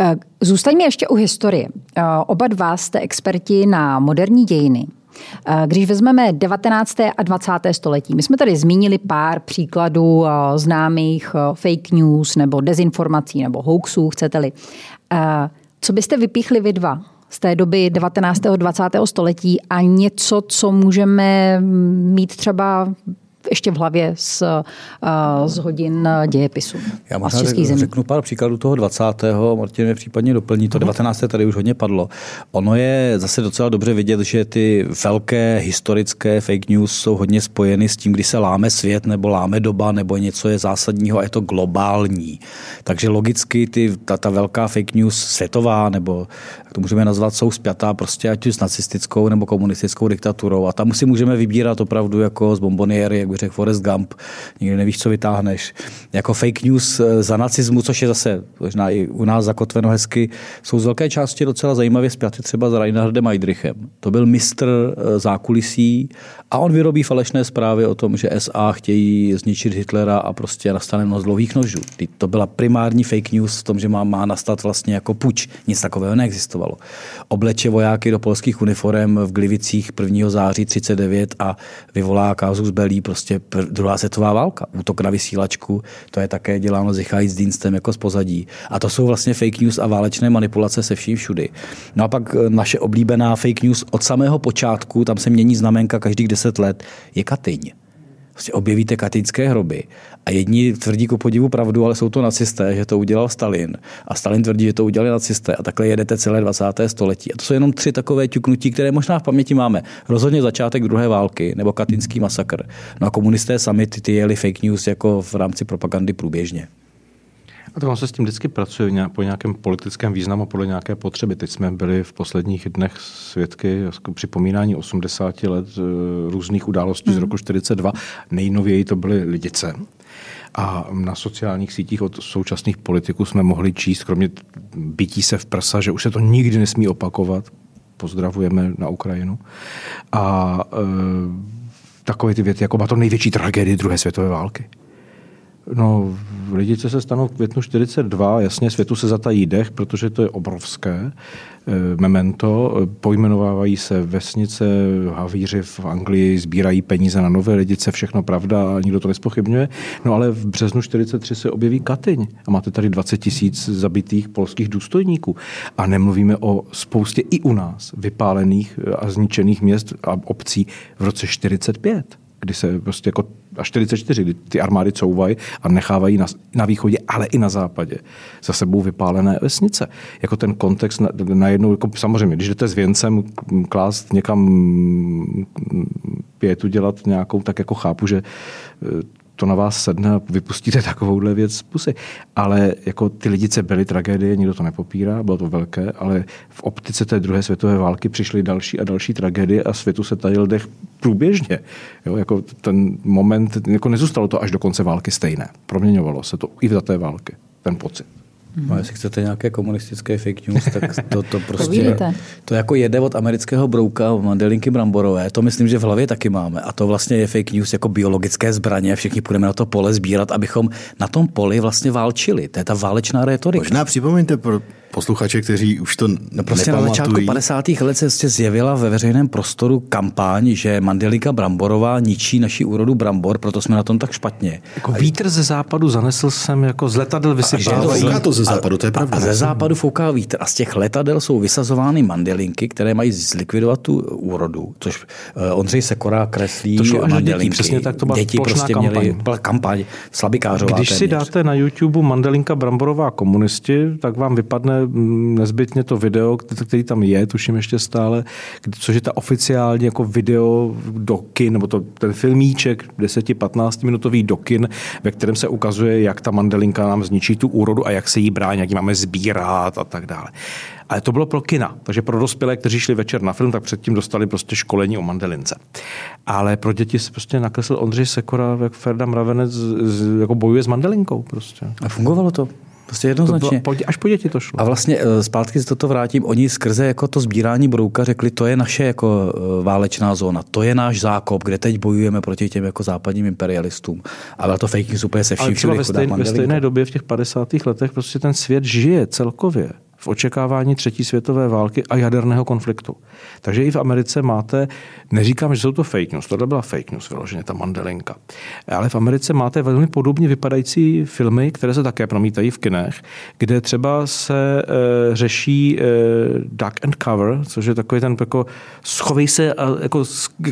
Speaker 2: Eh, zůstaňme ještě u historie. Eh, oba dva jste experti na moderní dějiny. Eh, když vezmeme 19. a 20. století, my jsme tady zmínili pár příkladů známých fake news nebo dezinformací nebo hoaxů, chcete-li. Co byste vypíchli vy dva z té doby 19. a 20. století a něco, co můžeme mít třeba ještě v hlavě z, z hodin dějepisu.
Speaker 4: Já možná řeknu pár příkladů toho 20. Martin mě případně doplní. To 19. tady už hodně padlo. Ono je zase docela dobře vidět, že ty velké historické fake news jsou hodně spojeny s tím, kdy se láme svět nebo láme doba nebo něco je zásadního a je to globální. Takže logicky ty, ta, ta velká fake news světová nebo jak to můžeme nazvat, jsou spjatá prostě ať už s nacistickou nebo komunistickou diktaturou. A tam si můžeme vybírat opravdu jako z bomboniery, jak by řekl Forrest Gump, nikdy nevíš, co vytáhneš. Jako fake news eh, za nacismu, což je zase možná i u nás zakotveno hezky, jsou z velké části docela zajímavě spjaty třeba s Reinhardem Heydrichem. To byl mistr eh, zákulisí a on vyrobí falešné zprávy o tom, že SA chtějí zničit Hitlera a prostě nastane noc dlouhých nožů. To byla primární fake news v tom, že má, má nastat vlastně jako puč. Nic takového neexistovalo. Obleče vojáky do polských uniform v Glivicích 1. září 39 a vyvolá kázus belí prostě druhá světová válka. Útok na vysílačku, to je také děláno s Dínstem jako z pozadí. A to jsou vlastně fake news a válečné manipulace se vším všudy. No a pak eh, naše oblíbená fake news od samého počátku, tam se mění znamenka každých deset let, je Katyň prostě objevíte katyňské hroby a jedni tvrdí ku podivu pravdu, ale jsou to nacisté, že to udělal Stalin a Stalin tvrdí, že to udělali nacisté a takhle jedete celé 20. století. A to jsou jenom tři takové ťuknutí, které možná v paměti máme. Rozhodně začátek druhé války nebo katyňský masakr. No a komunisté sami ty, ty jeli fake news jako v rámci propagandy průběžně.
Speaker 3: A tak on se s tím vždycky pracuje po nějakém politickém významu, podle nějaké potřeby. Teď jsme byli v posledních dnech svědky připomínání 80 let e, různých událostí hmm. z roku 42. Nejnověji to byly lidice. A na sociálních sítích od současných politiků jsme mohli číst, kromě bytí se v prsa, že už se to nikdy nesmí opakovat. Pozdravujeme na Ukrajinu. A e, takové ty věty, jako má to největší tragédie druhé světové války. No, lidice se stanou v květnu 42, jasně světu se zatají dech, protože to je obrovské eh, memento. Pojmenovávají se vesnice, havíři v Anglii sbírají peníze na nové lidice, všechno pravda nikdo to nespochybňuje. No ale v březnu 43 se objeví Katyň a máte tady 20 tisíc zabitých polských důstojníků. A nemluvíme o spoustě i u nás vypálených a zničených měst a obcí v roce 45 kdy se prostě jako a 44, kdy ty armády couvají a nechávají na, na východě, ale i na západě za sebou vypálené vesnice. Jako ten kontext najednou, jako samozřejmě, když jdete s věncem klást někam pětu dělat nějakou, tak jako chápu, že to na vás sedne a vypustíte takovouhle věc z pusy. Ale jako ty lidice byly tragédie, nikdo to nepopírá, bylo to velké, ale v optice té druhé světové války přišly další a další tragédie a světu se tajil dech průběžně. Jo, jako ten moment, jako nezůstalo to až do konce války stejné. Proměňovalo se to i za té války, ten pocit.
Speaker 4: No, jestli chcete nějaké komunistické fake news, tak to, to prostě... to jako jede od amerického brouka v mandelinky bramborové. To myslím, že v hlavě taky máme. A to vlastně je fake news jako biologické zbraně. Všichni půjdeme na to pole sbírat, abychom na tom poli vlastně válčili. To je ta válečná retorika.
Speaker 1: Možná připomeňte pro posluchače, kteří už to prostě
Speaker 4: na začátku 50. let se zjevila ve veřejném prostoru kampaň, že Mandelika Bramborová ničí naši úrodu brambor, proto jsme na tom tak špatně.
Speaker 3: Jako vítr ze západu zanesl jsem jako z letadel vysypává.
Speaker 1: to ze západu, to je pravda.
Speaker 4: A ze západu fouká vítr a z těch letadel jsou vysazovány mandelinky, které mají zlikvidovat tu úrodu, což eh, Ondřej Sekora kreslí
Speaker 3: to šlo mandelinky. Dětí, přesně tak to byla děti prostě kampaň. měli
Speaker 4: kampaň slabikářová
Speaker 3: Když téměř. si dáte na YouTube Mandelinka Bramborová komunisti, tak vám vypadne nezbytně to video, který tam je, tuším ještě stále, což je ta oficiální jako video do kin, nebo to, ten filmíček 10-15 minutový do kin, ve kterém se ukazuje, jak ta mandelinka nám zničí tu úrodu a jak se jí brání, jak ji máme sbírat a tak dále. Ale to bylo pro kina, takže pro dospělé, kteří šli večer na film, tak předtím dostali prostě školení o mandelince. Ale pro děti se prostě nakreslil Ondřej Sekora, jak Ferda Mravenec jako bojuje s mandelinkou prostě.
Speaker 4: A fungovalo to? Prostě jednoznačně.
Speaker 3: To bylo, až po děti to šlo.
Speaker 4: A vlastně eh, zpátky se toto vrátím. Oni skrze jako to sbírání brouka řekli, to je naše jako eh, válečná zóna, to je náš zákop, kde teď bojujeme proti těm jako západním imperialistům. A bylo to fake news úplně se vším
Speaker 3: Ale třeba ve, stejn, ve stejné době v těch 50. letech prostě ten svět žije celkově v očekávání třetí světové války a jaderného konfliktu. Takže i v Americe máte, neříkám, že jsou to fake news, tohle byla fake news vyloženě, ta mandelinka, ale v Americe máte velmi podobně vypadající filmy, které se také promítají v kinech, kde třeba se e, řeší e, duck and cover, což je takový ten jako schovej se, a, jako,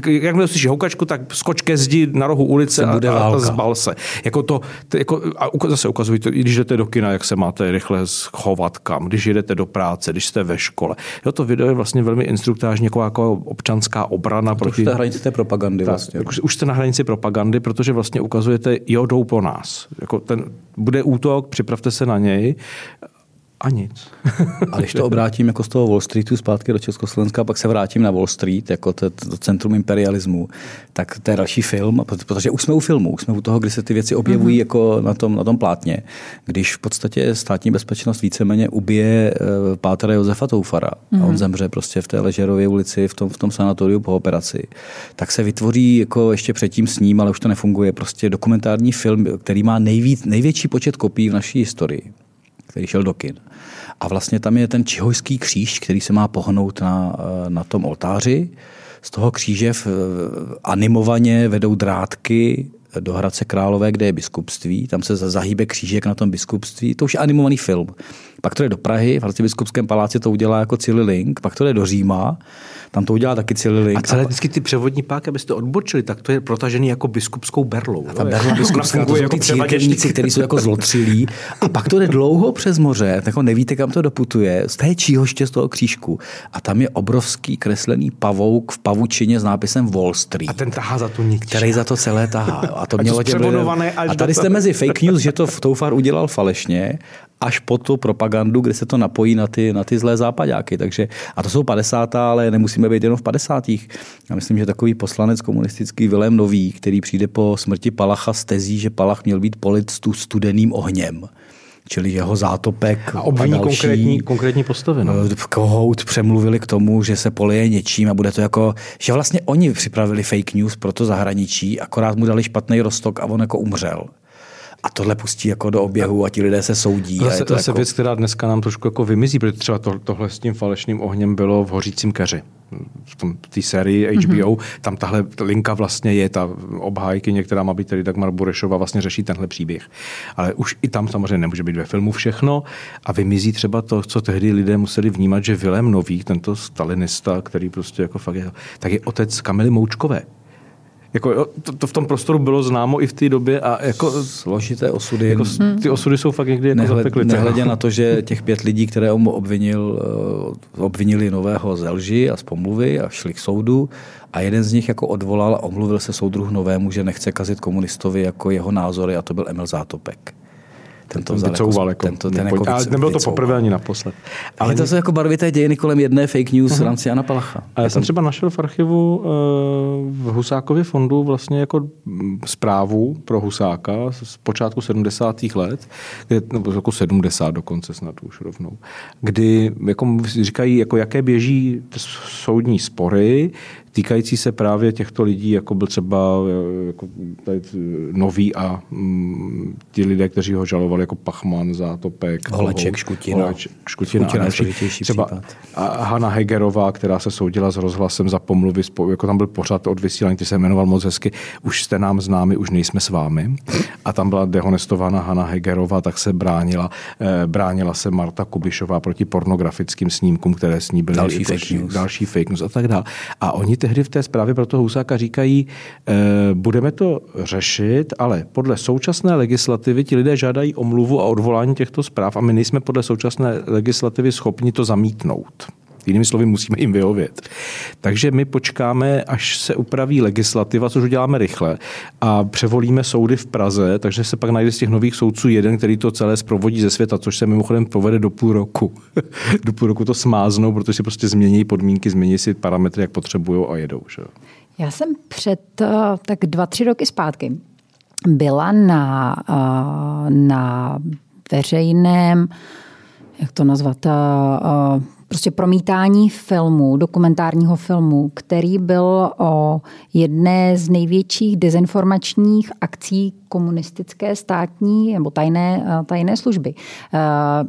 Speaker 3: jak myslíš houkačku, tak skoč ke zdi na rohu ulice a, a, a zbal se. Jako to, to jako, a zase ukazují to, když jdete do kina, jak se máte rychle schovat kam, když jdete do práce, když jste ve škole. Jo, to video je vlastně velmi instruktážní, jako, jako občanská obrana.
Speaker 4: To proti... už jste hranici té propagandy.
Speaker 3: Tak, vlastně. Už, už jste na hranici propagandy, protože vlastně ukazujete, jo, jdou po nás. Jako ten, bude útok, připravte se na něj a nic.
Speaker 4: a když to obrátím jako z toho Wall Streetu zpátky do Československa, pak se vrátím na Wall Street, jako to, to centrum imperialismu, tak to je další film, protože už jsme u filmu, už jsme u toho, kdy se ty věci objevují mm-hmm. jako na tom, na tom plátně, když v podstatě státní bezpečnost víceméně ubije uh, pátra Josefa Toufara mm-hmm. a on mhm. zemře prostě v té Ležerově ulici, v tom, v tom sanatoriu po operaci, tak se vytvoří jako ještě předtím s ním, ale už to nefunguje, prostě dokumentární film, který má nejvíc, největší počet kopií v naší historii který šel do kin. A vlastně tam je ten čihojský kříž, který se má pohnout na, na tom oltáři. Z toho kříže v, animovaně vedou drátky do Hradce Králové, kde je biskupství. Tam se zahýbe křížek na tom biskupství. To už je animovaný film. Pak to jde do Prahy, v arcibiskupském paláci to udělá jako Cili Link, pak to jde do Říma, tam to udělá taky Cili Link.
Speaker 3: A celé vždycky ty převodní páky, abyste odbočili, tak to je protažený jako biskupskou berlou.
Speaker 4: A ta berla biskupská, to jsou jako ty církevníci, kteří jsou jako zlotřilí. A pak to jde dlouho přes moře, tak nevíte, kam to doputuje, z té číhoště z toho křížku. A tam je obrovský kreslený pavouk v pavučině s nápisem Wall Street.
Speaker 3: A ten tahá za to nikdy.
Speaker 4: Který za to celé tahá. A, to mělo a tady jste mezi fake news, že to Toufar udělal falešně až po tu propagandu, kde se to napojí na ty, na ty zlé západáky. Takže, a to jsou 50. ale nemusíme být jenom v 50. Já myslím, že takový poslanec komunistický Vilém Nový, který přijde po smrti Palacha z tezí, že Palach měl být polit studeným ohněm čili jeho zátopek
Speaker 3: a, obviní a další, konkrétní, konkrétní postavy. No.
Speaker 4: Eh, Kohout přemluvili k tomu, že se polije něčím a bude to jako, že vlastně oni připravili fake news pro to zahraničí, akorát mu dali špatný rostok a on jako umřel a tohle pustí jako do oběhu a ti lidé se soudí.
Speaker 3: To je
Speaker 4: to
Speaker 3: zase
Speaker 4: jako...
Speaker 3: věc, která dneska nám trošku jako vymizí, protože třeba to, tohle s tím falešným ohněm bylo v Hořícím keři. V té sérii HBO, mm-hmm. tam tahle linka vlastně je, ta obhájky, některá má být tedy Dagmar Burešova, vlastně řeší tenhle příběh. Ale už i tam samozřejmě nemůže být ve filmu všechno a vymizí třeba to, co tehdy lidé museli vnímat, že Vilém Nový, tento stalinista, který prostě jako fakt je, tak je otec Kamily Moučkové jako, to, to, v tom prostoru bylo známo i v té době a jako...
Speaker 4: Složité osudy.
Speaker 3: Jako, ty osudy jsou fakt někdy jako
Speaker 4: Nehled, zapeklice. Nehledě na to, že těch pět lidí, které on obvinil, eh, obvinili nového ze lži a z pomluvy a šli k soudu a jeden z nich jako odvolal a omluvil se soudruhu novému, že nechce kazit komunistovi jako jeho názory a to byl Emil Zátopek.
Speaker 3: Tento vzal jako, jako, tento, ten jako ale nebylo to poprvé ani naposled.
Speaker 4: Ale to jsou jako barvité dějiny kolem jedné fake news uh-huh. v rámci Jana Palacha.
Speaker 3: A já jsem třeba našel v archivu uh, v Husákově fondu vlastně jako zprávu pro Husáka z počátku 70. let, kde, nebo jako 70 dokonce snad už rovnou, kdy jako říkají, jako jaké běží soudní spory, týkající se právě těchto lidí, jako byl třeba jako tady nový a mm, ti lidé, kteří ho žalovali jako Pachman, Zátopek,
Speaker 4: Holeček, Škutina.
Speaker 3: Holeček, Škutina, Škutina a další. Třeba a Hanna Hegerová, která se soudila s rozhlasem za pomluvy, jako tam byl pořád od vysílání, ty se jmenoval moc hezky, už jste nám známi, už nejsme s vámi. A tam byla dehonestována Hanna Hegerová, tak se bránila, eh, bránila se Marta Kubišová proti pornografickým snímkům, které s ní byly
Speaker 4: další fake news.
Speaker 3: další fake news a tak dále. A oni tehdy v té zprávě pro toho Husáka říkají, e, budeme to řešit, ale podle současné legislativy ti lidé žádají omluvu a odvolání těchto zpráv a my nejsme podle současné legislativy schopni to zamítnout. Jinými slovy, musíme jim vyhovět. Takže my počkáme, až se upraví legislativa, což uděláme rychle, a převolíme soudy v Praze, takže se pak najde z těch nových soudců jeden, který to celé zprovodí ze světa, což se mimochodem povede do půl roku. do půl roku to smáznou, protože si prostě změní podmínky, změní si parametry, jak potřebují a jedou. Že?
Speaker 2: Já jsem před eh, tak dva, tři roky zpátky byla na, eh, na veřejném, jak to nazvat, eh, prostě promítání filmu, dokumentárního filmu, který byl o jedné z největších dezinformačních akcí komunistické státní nebo tajné, eh, tajné služby. Eh,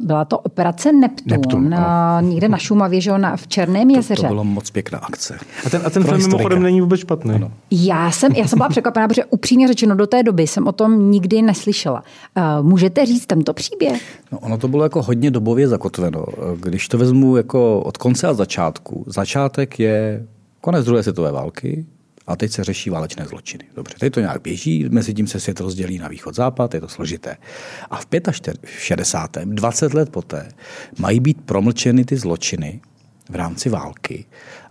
Speaker 2: byla to operace Neptun, Neptun eh, někde na Šumavě, že na, v Černém jezeře. To,
Speaker 4: to bylo moc pěkná akce.
Speaker 3: A ten, a ten film mimochodem není vůbec špatný. Ano.
Speaker 2: Já jsem, já jsem byla překvapená, protože upřímně řečeno do té doby jsem o tom nikdy neslyšela. Můžete říct tento příběh?
Speaker 4: No, ono to bylo jako hodně dobově zakotveno. Když to vezmu jako od konce a začátku, začátek je konec druhé světové války, a teď se řeší válečné zločiny. Dobře, teď to nějak běží, mezi tím se svět rozdělí na východ-západ, je to složité. A v 65. 20 let poté, mají být promlčeny ty zločiny v rámci války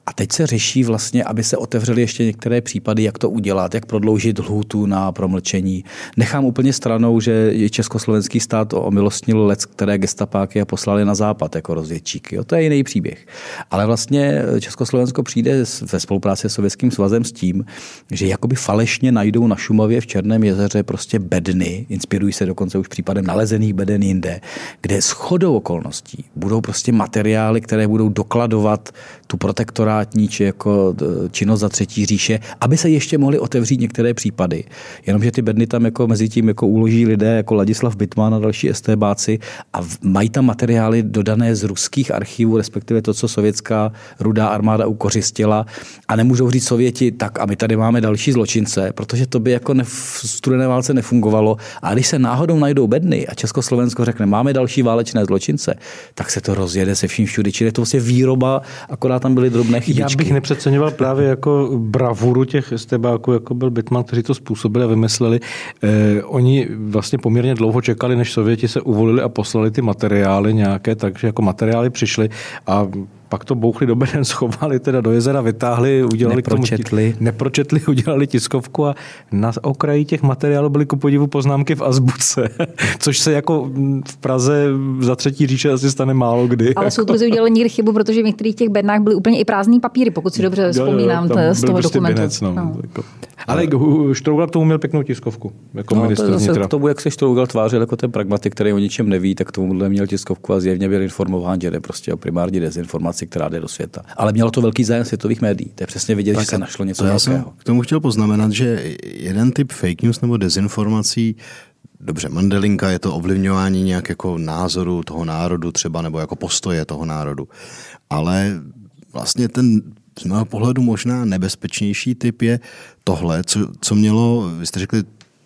Speaker 4: a teď se řeší vlastně, aby se otevřely ještě některé případy, jak to udělat, jak prodloužit lhůtu na promlčení. Nechám úplně stranou, že československý stát omilostnil lec, které gestapáky a poslali na západ jako rozvědčíky. Jo, to je jiný příběh. Ale vlastně Československo přijde ve spolupráci s Sovětským svazem s tím, že jakoby falešně najdou na Šumavě v Černém jezeře prostě bedny, inspirují se dokonce už případem nalezených beden jinde, kde s chodou okolností budou prostě materiály, které budou dokladovat tu protektorátní či jako e, činnost za třetí říše, aby se ještě mohly otevřít některé případy. Jenomže ty bedny tam jako mezi tím jako uloží lidé jako Ladislav Bitman a další STBáci a mají tam materiály dodané z ruských archivů, respektive to, co sovětská rudá armáda ukořistila a nemůžou říct Sověti, tak a my tady máme další zločince, protože to by jako v studené válce nefungovalo. A když se náhodou najdou bedny a Československo řekne, máme další válečné zločince, tak se to rozjede se vším všude. Čili je to vlastně výroba akorát tam byly drobné chybičky.
Speaker 3: Já bych nepřeceňoval právě jako bravuru těch estebáků, jako byl Bitman, kteří to způsobili a vymysleli. Eh, oni vlastně poměrně dlouho čekali, než Sověti se uvolili a poslali ty materiály nějaké, takže jako materiály přišly a pak to bouchli do beden, schovali teda do jezera, vytáhli, udělali
Speaker 4: nepročetli.
Speaker 3: K tomu, nepročetli, udělali tiskovku a na okraji těch materiálů byly ku podivu poznámky v azbuce, což se jako v Praze za třetí říše asi stane málo kdy.
Speaker 2: Ale
Speaker 3: jako.
Speaker 2: soudruzi udělali někdy chybu, protože v některých těch bednách byly úplně i prázdný papíry, pokud si dobře vzpomínám jo, jo, z toho prostě dokumentu. Binec, no. No.
Speaker 3: Jako. Ale Štrougal k tomu měl pěknou tiskovku, jako no,
Speaker 4: to zase k tomu, jak se Štrougal tvářil jako ten pragmatik, který o ničem neví, tak tomu měl tiskovku a zjevně byl informován, že jde prostě o primární dezinformaci, která jde do světa. Ale mělo to velký zájem světových médií. To je přesně vidět, tak že se našlo něco to já jsem
Speaker 1: k tomu chtěl poznamenat, že jeden typ fake news nebo dezinformací Dobře, Mandelinka je to ovlivňování nějak jako názoru toho národu třeba, nebo jako postoje toho národu. Ale vlastně ten z mého pohledu možná nebezpečnější typ je tohle, co, co mělo, vy jste řekli,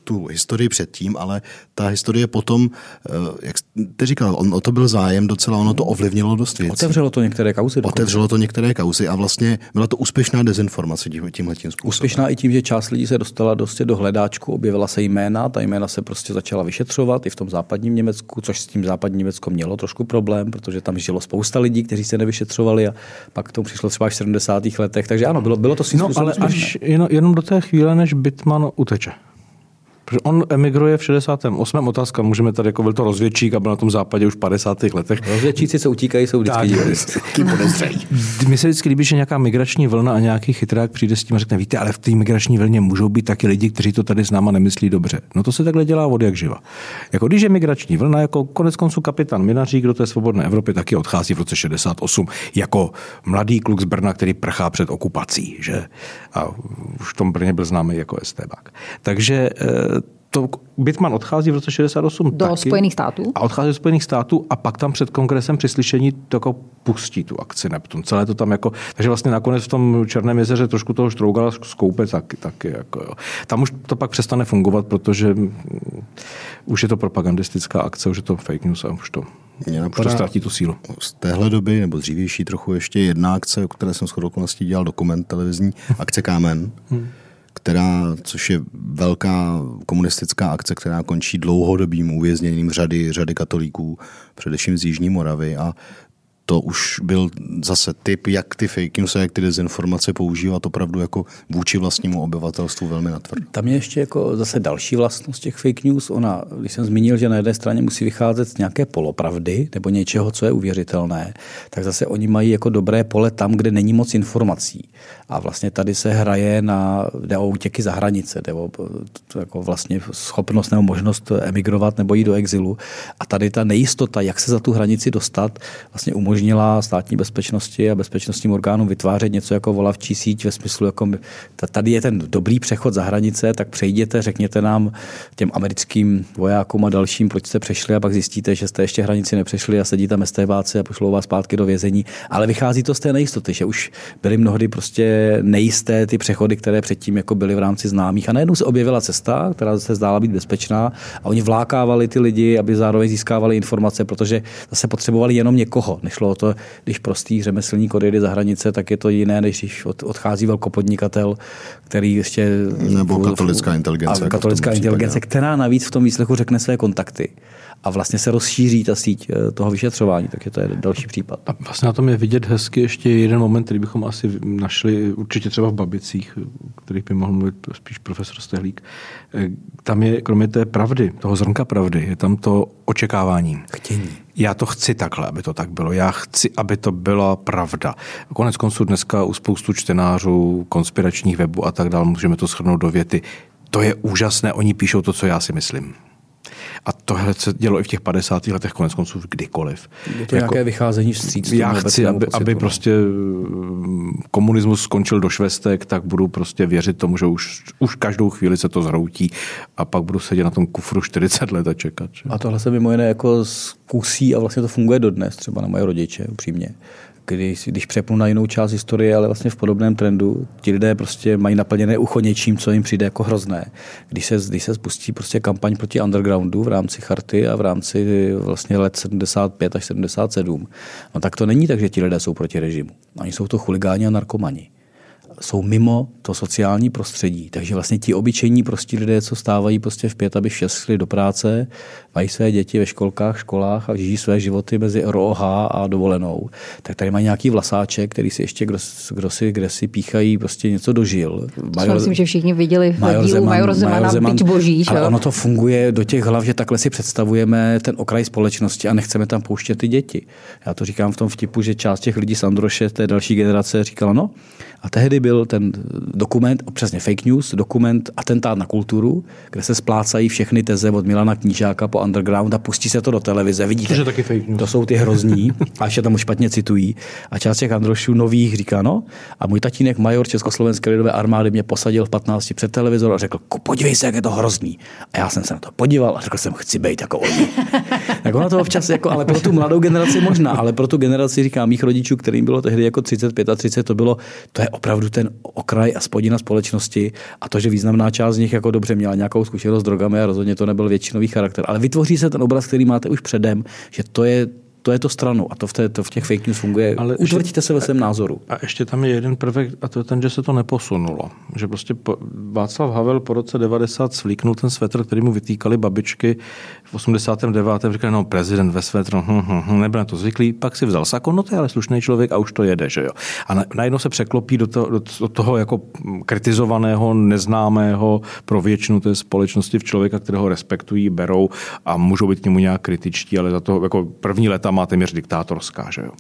Speaker 1: tu historii předtím, ale ta historie potom, eh, jak jste říkal, on, o to byl zájem docela, ono to ovlivnilo dost věcí.
Speaker 4: Otevřelo to některé kauzy.
Speaker 1: Dokonce. Otevřelo to některé kauzy a vlastně byla to úspěšná dezinformace tím, tímhle tím způsobem.
Speaker 4: Úspěšná i tím, že část lidí se dostala dosti do hledáčku, objevila se jména, ta jména se prostě začala vyšetřovat i v tom západním Německu, což s tím západním Německo mělo trošku problém, protože tam žilo spousta lidí, kteří se nevyšetřovali a pak k tomu přišlo třeba v 70. letech. Takže ano, bylo, bylo to
Speaker 3: si No, ale až jenom, jenom do té chvíle, než Bitman uteče. Protože on emigruje v 68. Otázka, můžeme tady, jako byl to rozvědčík a byl na tom západě už v 50. letech.
Speaker 4: Rozvědčíci, co utíkají, jsou vždycky
Speaker 3: Mně se vždycky líbí, že nějaká migrační vlna a nějaký chytrák přijde s tím a řekne, víte, ale v té migrační vlně můžou být taky lidi, kteří to tady s náma nemyslí dobře. No to se takhle dělá od jak živa. Jako když je migrační vlna, jako konec konců kapitán Minařík do té svobodné Evropy taky odchází v roce 68 jako mladý kluk z Brna, který prchá před okupací, že? A už v tom Brně byl známý jako STBák. Takže eh, to Bitman odchází v roce 68
Speaker 2: do taky, Spojených států.
Speaker 3: A odchází do Spojených států a pak tam před kongresem při slyšení to jako pustí tu akci Neptun. Celé to tam jako, takže vlastně nakonec v tom Černém jezeře trošku toho štrougala skoupe taky, taky jako jo. Tam už to pak přestane fungovat, protože už je to propagandistická akce, už je to fake news a už to, Mě už to ztratí tu sílu.
Speaker 1: Z téhle doby, nebo dřívější trochu ještě jedna akce, o které jsem shodou okolností dělal dokument televizní, akce Kámen. Hmm která, což je velká komunistická akce, která končí dlouhodobým uvězněním řady, řady katolíků, především z Jižní Moravy. A to už byl zase typ, jak ty fake news a jak ty dezinformace používat opravdu jako vůči vlastnímu obyvatelstvu velmi natvrdo.
Speaker 4: Tam je ještě jako zase další vlastnost těch fake news. Ona, když jsem zmínil, že na jedné straně musí vycházet z nějaké polopravdy nebo něčeho, co je uvěřitelné, tak zase oni mají jako dobré pole tam, kde není moc informací. A vlastně tady se hraje na, jde o útěky za hranice, jde o jako vlastně schopnost nebo možnost emigrovat nebo jít do exilu. A tady ta nejistota, jak se za tu hranici dostat, vlastně umožnila státní bezpečnosti a bezpečnostním orgánům vytvářet něco jako volavčí síť ve smyslu, jako tady je ten dobrý přechod za hranice, tak přejděte, řekněte nám těm americkým vojákům a dalším, proč jste přešli a pak zjistíte, že jste ještě hranici nepřešli a sedí tam STBáci a pošlou vás zpátky do vězení. Ale vychází to z té nejistoty, že už byly mnohdy prostě nejisté ty přechody, které předtím jako byly v rámci známých. A najednou se objevila cesta, která se zdála být bezpečná a oni vlákávali ty lidi, aby zároveň získávali informace, protože zase potřebovali jenom někoho. Nešlo o to, když prostý řemeslník odejde za hranice, tak je to jiné, než když odchází velkopodnikatel, který ještě...
Speaker 1: Nebo katolická inteligence.
Speaker 4: A jako katolická inteligence, která navíc v tom výslechu řekne své kontakty a vlastně se rozšíří ta síť eh, toho vyšetřování, takže to je další případ.
Speaker 3: A vlastně na tom je vidět hezky ještě jeden moment, který bychom asi našli určitě třeba v Babicích, kterých by mohl mluvit spíš profesor Stehlík. Eh, tam je, kromě té pravdy, toho zrnka pravdy, je tam to očekávání.
Speaker 4: Chtění.
Speaker 3: Já to chci takhle, aby to tak bylo. Já chci, aby to byla pravda. Konec konců dneska u spoustu čtenářů, konspiračních webů a tak dále můžeme to shrnout do věty. To je úžasné, oni píšou to, co já si myslím. A tohle se dělo i v těch 50. letech, konec konců kdykoliv.
Speaker 4: Je to jako, nějaké vycházení vstříc?
Speaker 3: Já chci, aby, pocitu, aby prostě mm, komunismus skončil do švestek, tak budu prostě věřit tomu, že už, už každou chvíli se to zhroutí a pak budu sedět na tom kufru 40 let a čekat. Že?
Speaker 4: A tohle se mimo jiné jako zkusí a vlastně to funguje dodnes, třeba na moje rodiče, upřímně když, když přepnu na jinou část historie, ale vlastně v podobném trendu, ti lidé prostě mají naplněné ucho něčím, co jim přijde jako hrozné. Když se, když se spustí prostě kampaň proti undergroundu v rámci charty a v rámci vlastně let 75 až 77, no tak to není tak, že ti lidé jsou proti režimu. Oni jsou to chuligáni a narkomani jsou mimo to sociální prostředí. Takže vlastně ti obyčejní prostí lidé, co stávají prostě v pět, aby v šest do práce, mají své děti ve školkách, školách a žijí své životy mezi ROH a dovolenou, tak tady mají nějaký vlasáček, který si ještě kdo, kdo si, kde si píchají prostě něco dožil.
Speaker 2: Major, myslím, že všichni viděli v Major dílu Zeman, Major Zemana Major Zeman, boží.
Speaker 4: Ale ono to funguje do těch hlav, že takhle si představujeme ten okraj společnosti a nechceme tam pouštět ty děti. Já to říkám v tom vtipu, že část těch lidí z Androše, té další generace, říkala, no, a tehdy byl ten dokument, přesně fake news, dokument Atentát na kulturu, kde se splácají všechny teze od Milana Knížáka po underground a pustí se to do televize. Vidíte,
Speaker 3: to, taky fake news.
Speaker 4: to jsou ty hrozní, a ještě tam už špatně citují. A část těch Androšů nových říká, no, a můj tatínek major Československé lidové armády mě posadil v 15 před televizor a řekl, podívej se, jak je to hrozný. A já jsem se na to podíval a řekl jsem, chci být jako oni. tak ono to občas, jako, ale pro tu mladou generaci možná, ale pro tu generaci, říkám, mých rodičů, kterým bylo tehdy jako 35 a 30, to bylo, to je opravdu ten okraj a spodina společnosti a to, že významná část z nich jako dobře měla nějakou zkušenost s drogami a rozhodně to nebyl většinový charakter. Ale vytvoří se ten obraz, který máte už předem, že to je to je to stranou a to v, té, to v těch fake news funguje. Ale Utvrďte se ve svém názoru.
Speaker 3: A ještě tam je jeden prvek a to je ten, že se to neposunulo. Že prostě po, Václav Havel po roce 90 svlíknul ten svetr, který mu vytýkali babičky v 89. Říkali, no prezident ve svetru, hm, hm, hm, nebyl na to zvyklý, pak si vzal sako, no to je ale slušný člověk a už to jede, že jo. A na, najednou se překlopí do, to, do, do toho jako kritizovaného, neznámého pro většinu té společnosti v člověka, kterého respektují, berou a můžou být k němu nějak kritičtí, ale za to jako první leta má téměř diktátorská. Že jo?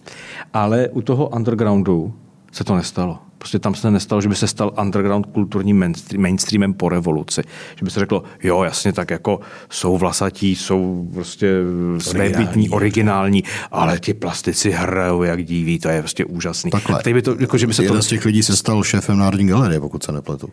Speaker 3: Ale u toho undergroundu se to nestalo. Prostě tam se nestalo, že by se stal underground kulturním mainstreamem po revoluci. Že by se řeklo, jo, jasně, tak jako jsou vlasatí, jsou prostě svébytní, originální, ale ti plastici hrajou jak diví, to je prostě úžasný.
Speaker 1: Takhle.
Speaker 3: by to, jako, že by se
Speaker 1: Jeden
Speaker 3: to...
Speaker 1: z těch lidí se stal šéfem Národní galerie, pokud se nepletu.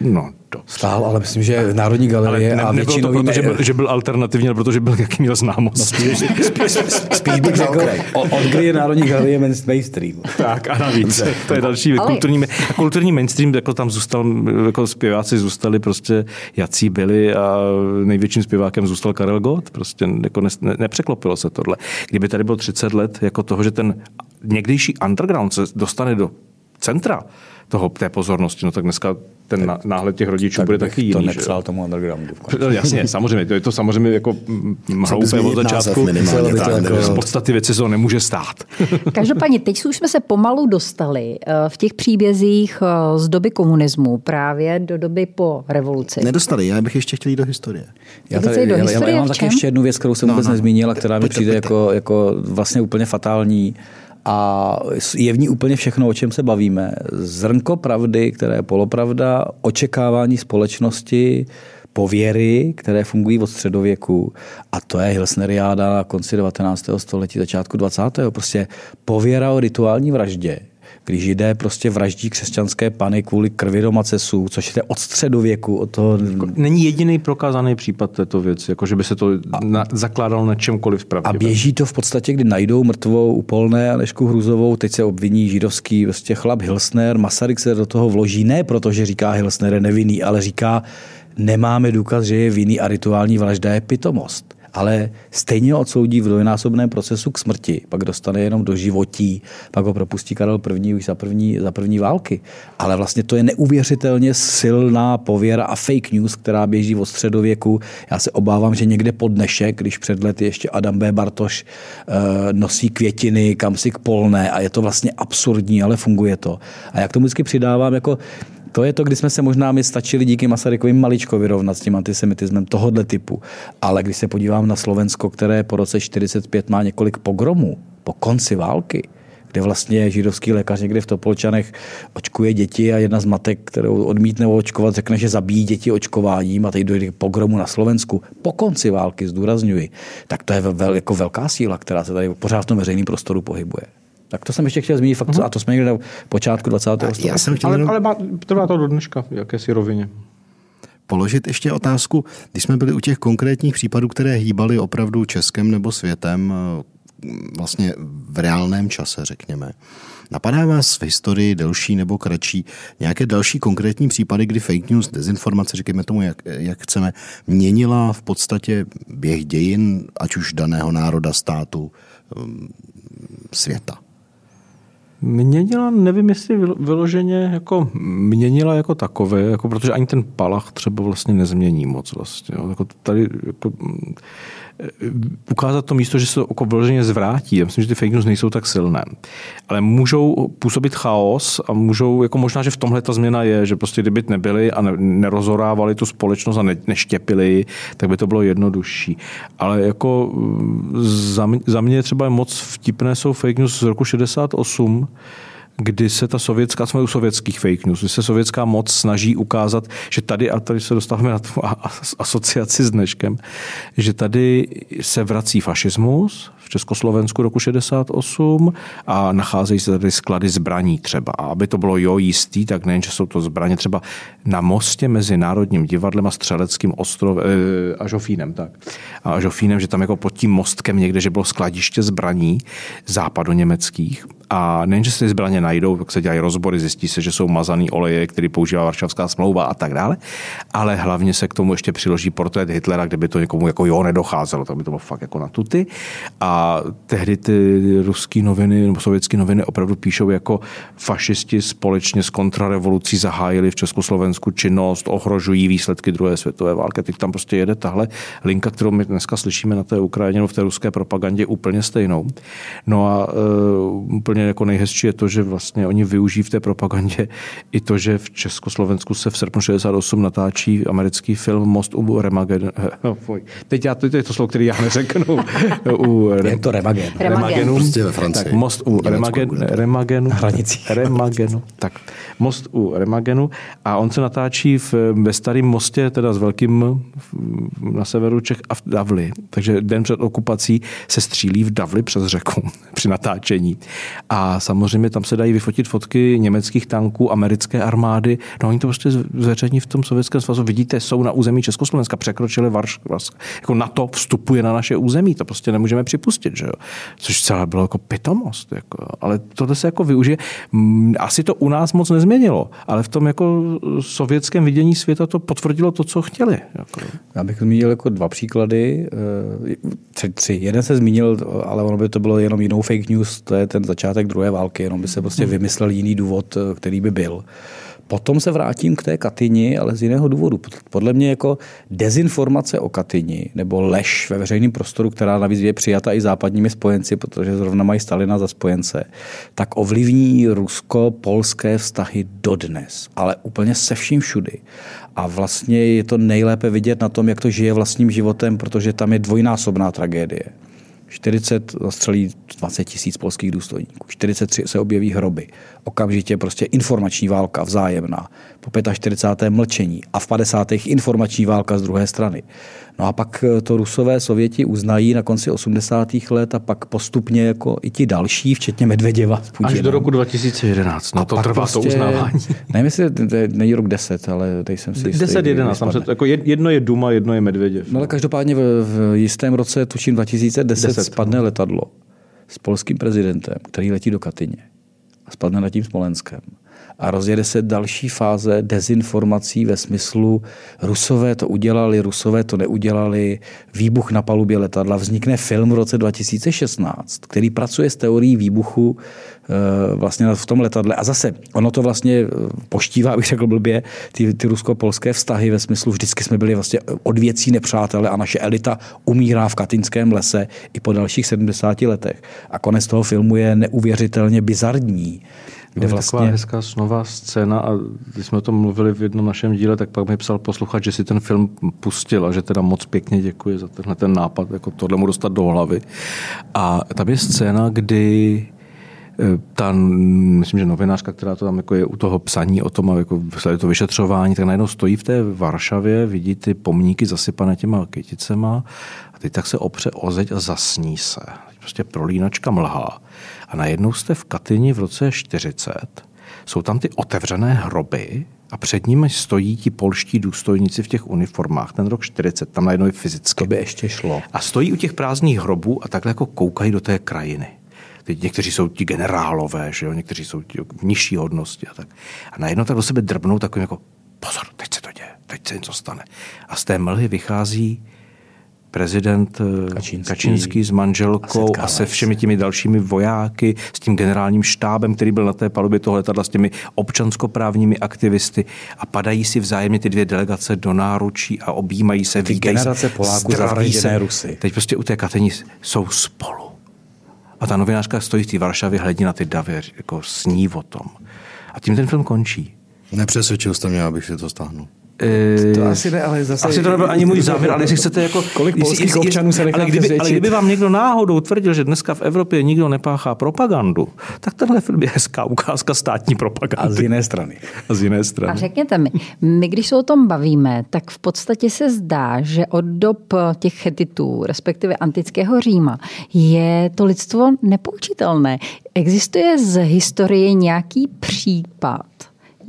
Speaker 3: No, to
Speaker 4: Stál, ale myslím, že Národní galerie
Speaker 3: ale ne,
Speaker 4: a většinou...
Speaker 3: To, protože byl, že byl alternativní, ale protože byl jaký měl známost. No,
Speaker 4: spíš, spíš, spíš bych řekl, od kdy je Národní galerie mainstream.
Speaker 3: Tak a navíc, to je další ale... kulturní, kulturní mainstream, jako tam zůstal, jako zpěváci zůstali prostě, jací byli a největším zpěvákem zůstal Karel Gott, prostě jako ne, ne, nepřeklopilo se tohle. Kdyby tady bylo 30 let jako toho, že ten někdejší underground se dostane do centra, toho, té pozornosti, no tak dneska ten tak, náhled těch rodičů
Speaker 4: tak
Speaker 3: bude taky jiný.
Speaker 4: to nepřál tomu undergroundu.
Speaker 3: No, jasně, samozřejmě, to je to samozřejmě jako hloupé od začátku. Jako z podstaty věci se to nemůže stát.
Speaker 2: Každopádně, teď už jsme se pomalu dostali eh, v těch příbězích eh, z doby komunismu právě do doby po revoluci.
Speaker 1: Nedostali, já bych ještě chtěl jít do historie.
Speaker 4: Já, tady, do historie já, já mám taky ještě jednu věc, kterou jsem no, vůbec no, nezmínila, která mi přijde jako, jako vlastně úplně fatální a je v ní úplně všechno, o čem se bavíme. Zrnko pravdy, které je polopravda, očekávání společnosti, pověry, které fungují od středověku. A to je Hilsneriáda na konci 19. století, začátku 20. Prostě pověra o rituální vraždě, když židé prostě vraždí křesťanské pany kvůli krvi domacesů, což je od středověku. Od toho... Jako
Speaker 3: není jediný prokázaný případ této věci, jako že by se to na, zakládalo na čemkoliv pravdě.
Speaker 4: A běží to v podstatě, kdy najdou mrtvou Upolné a Nešku Hruzovou, teď se obviní židovský prostě chlap Hilsner, Masaryk se do toho vloží, ne protože říká Hilsner je nevinný, ale říká, nemáme důkaz, že je vinný a rituální vražda je pitomost ale stejně odsoudí v dvojnásobném procesu k smrti, pak dostane jenom do životí, pak ho propustí Karel I. už za první, za první války. Ale vlastně to je neuvěřitelně silná pověra a fake news, která běží od středověku. Já se obávám, že někde pod dnešek, když před lety ještě Adam B. Bartoš uh, nosí květiny kam si k polné a je to vlastně absurdní, ale funguje to. A jak tomu vždycky přidávám, jako to je to, kdy jsme se možná my stačili díky Masarykovi maličko vyrovnat s tím antisemitismem tohohle typu. Ale když se podívám na Slovensko, které po roce 45 má několik pogromů, po konci války, kde vlastně židovský lékař někde v Topolčanech očkuje děti a jedna z matek, kterou odmítne očkovat, řekne, že zabíjí děti očkováním a teď dojde k pogromu na Slovensku. Po konci války, zdůrazňuji, tak to je vel, jako velká síla, která se tady pořád v tom veřejném prostoru pohybuje. Tak to jsem ještě chtěl zmínit, fakt, uh-huh. a to jsme někde na počátku 20. století.
Speaker 3: Já jsem chtěl ale, jenom... ale má, trvá to do dneška, v jakési rovině.
Speaker 1: Položit ještě otázku, když jsme byli u těch konkrétních případů, které hýbaly opravdu Českem nebo světem, eh, vlastně v reálném čase, řekněme. Napadá vás v historii delší nebo kratší nějaké další konkrétní případy, kdy fake news, dezinformace, řekněme tomu, jak, jak chceme, měnila v podstatě běh dějin, ať už daného národa, státu, eh, světa?
Speaker 3: Měnila, nevím, jestli vyloženě jako měnila jako takové, jako protože ani ten palach třeba vlastně nezmění moc vlastně. Jako tady jako, ukázat to místo, že se to vyloženě zvrátí. Já myslím, že ty fake news nejsou tak silné. Ale můžou působit chaos a můžou, jako možná, že v tomhle ta změna je, že prostě kdyby nebyli a nerozorávali tu společnost a ne, neštěpili, tak by to bylo jednodušší. Ale jako za, za mě třeba moc vtipné jsou fake news z roku 68, kdy se ta sovětská, jsme u sovětských fake news, kdy se sovětská moc snaží ukázat, že tady, a tady se dostáváme na tu asociaci s dneškem, že tady se vrací fašismus v Československu roku 68 a nacházejí se tady sklady zbraní třeba. A aby to bylo jo jistý, tak nejen, že jsou to zbraně třeba na mostě mezi Národním divadlem a Střeleckým ostrovem e, a Žofínem, tak. A Žofínem, že tam jako pod tím mostkem někde, že bylo skladiště zbraní západoněmeckých a nejen, že se ty zbraně najdou, tak se dělají rozbory, zjistí se, že jsou mazaný oleje, který používá Varšavská smlouva a tak dále, ale hlavně se k tomu ještě přiloží portrét Hitlera, kdyby to někomu jako jo nedocházelo, tak by to bylo fakt jako na tuty. A tehdy ty ruské noviny nebo sovětské noviny opravdu píšou jako fašisti společně s kontrarevolucí zahájili v Československu činnost, ohrožují výsledky druhé světové války. Teď tam prostě jede tahle linka, kterou my dneska slyšíme na té Ukrajině, no v té ruské propagandě úplně stejnou. No a uh, úplně jako nejhezčí je to, že vlastně oni využijí v té propagandě i to, že v Československu se v srpnu 68 natáčí americký film Most u Remagen. No, Teď já, to je to slovo, který já neřeknu.
Speaker 4: u je to Remagen.
Speaker 1: Remagenu. Prostě ve Francii.
Speaker 3: Tak most u Remagen, Remagenu. Remagenu. Tak, most u Remagenu. A on se natáčí v, ve starém mostě, teda s velkým na severu Čech a v Davli. Takže den před okupací se střílí v Davli přes řeku při natáčení. A samozřejmě tam se dají vyfotit fotky německých tanků, americké armády. No oni to prostě zveřejní v tom Sovětském svazu. Vidíte, jsou na území Československa, překročili Varš, jako NATO vstupuje na naše území. To prostě nemůžeme připustit, že jo? Což celé bylo jako pitomost. Jako. Ale tohle se jako využije. Mm, asi to u nás moc nezměnilo, ale v tom jako sovětském vidění světa to potvrdilo to, co chtěli. Jako.
Speaker 4: Já bych zmínil jako dva příklady. Eh, tři, tři. Jeden se zmínil, ale ono by to bylo jenom jinou fake news, to je ten začátek druhé války, jenom by se prostě vymyslel jiný důvod, eh, který by byl. Potom se vrátím k té Katyni, ale z jiného důvodu. Podle mě jako dezinformace o Katyni nebo lež ve veřejném prostoru, která navíc je přijata i západními spojenci, protože zrovna mají Stalina za spojence, tak ovlivní rusko-polské vztahy dodnes, ale úplně se vším všudy. A vlastně je to nejlépe vidět na tom, jak to žije vlastním životem, protože tam je dvojnásobná tragédie. 40 zastřelí 20 tisíc polských důstojníků, 43 se objeví hroby, okamžitě prostě informační válka vzájemná, po 45. mlčení a v 50. informační válka z druhé strany. No a pak eh, to rusové sověti uznají na konci 80. let a pak postupně jako i ti další, včetně Medvěděva.
Speaker 3: Až do roku 2011, no a to trvá prostě, to uznávání.
Speaker 4: Nevím, jestli není rok 10, ale tady jsem si
Speaker 3: 10, 11, tam se, jako jedno je Duma, jedno je Medvěděv.
Speaker 4: No ale každopádně v, v jistém roce, tuším 2010, 10, spadne no. letadlo s polským prezidentem, který letí do Katyně a spadne nad tím Smolenskem a rozjede se další fáze dezinformací ve smyslu Rusové to udělali, Rusové to neudělali, výbuch na palubě letadla. Vznikne film v roce 2016, který pracuje s teorií výbuchu eh, vlastně v tom letadle. A zase ono to vlastně eh, poštívá, abych řekl blbě, ty, ty rusko-polské vztahy ve smyslu vždycky jsme byli vlastně od věcí nepřátelé a naše elita umírá v Katinském lese i po dalších 70 letech. A konec toho filmu je neuvěřitelně bizarní
Speaker 3: kde vlastně... Taková hezká snová scéna a když jsme o tom mluvili v jednom našem díle, tak pak mi psal posluchač, že si ten film pustil a že teda moc pěkně děkuje za tenhle ten nápad, jako tohle mu dostat do hlavy. A tam je scéna, kdy eh, ta, myslím, že novinářka, která to tam jako je u toho psaní o tom, jako to vyšetřování, tak najednou stojí v té Varšavě, vidí ty pomníky zasypané těma kyticema a teď tak se opře o zeď a zasní se. Prostě prolínačka mlhá. A najednou jste v Katyni v roce 40, jsou tam ty otevřené hroby a před nimi stojí ti polští důstojníci v těch uniformách. Ten rok 40, tam najednou je fyzicky.
Speaker 4: To by ještě šlo.
Speaker 3: A stojí u těch prázdných hrobů a takhle jako koukají do té krajiny. Teď někteří jsou ti generálové, že jo? někteří jsou ti v nižší hodnosti a tak. A najednou tak do sebe drbnou takovým jako pozor, teď se to děje, teď se něco stane. A z té mlhy vychází prezident eh, Kačínský, Kačínský s manželkou a, a se všemi těmi dalšími vojáky, s tím generálním štábem, který byl na té palubě toho letadla, s těmi občanskoprávními aktivisty a padají si vzájemně ty dvě delegace do náručí a objímají se,
Speaker 4: ty generace Poláků se.
Speaker 3: Rusy. Teď prostě u té Kateni jsou spolu. A ta novinářka stojí v té Varšavě, hledí na ty davy, jako sní o tom. A tím ten film končí.
Speaker 1: Nepřesvědčil jste mě, abych si to stáhnul.
Speaker 4: To eh, asi ne, ale zase...
Speaker 3: Asi to nebyl ani můj záměr, ale jestli chcete jako...
Speaker 4: Kolik polských jestli, občanů se
Speaker 3: ale kdyby, ale kdyby vám někdo náhodou tvrdil, že dneska v Evropě nikdo nepáchá propagandu, tak tenhle film je hezká ukázka státní propagandy.
Speaker 4: A z jiné strany.
Speaker 3: A z jiné strany.
Speaker 2: A řekněte mi, my když se o tom bavíme, tak v podstatě se zdá, že od dob těch chetitů, respektive antického Říma, je to lidstvo nepoučitelné. Existuje z historie nějaký případ,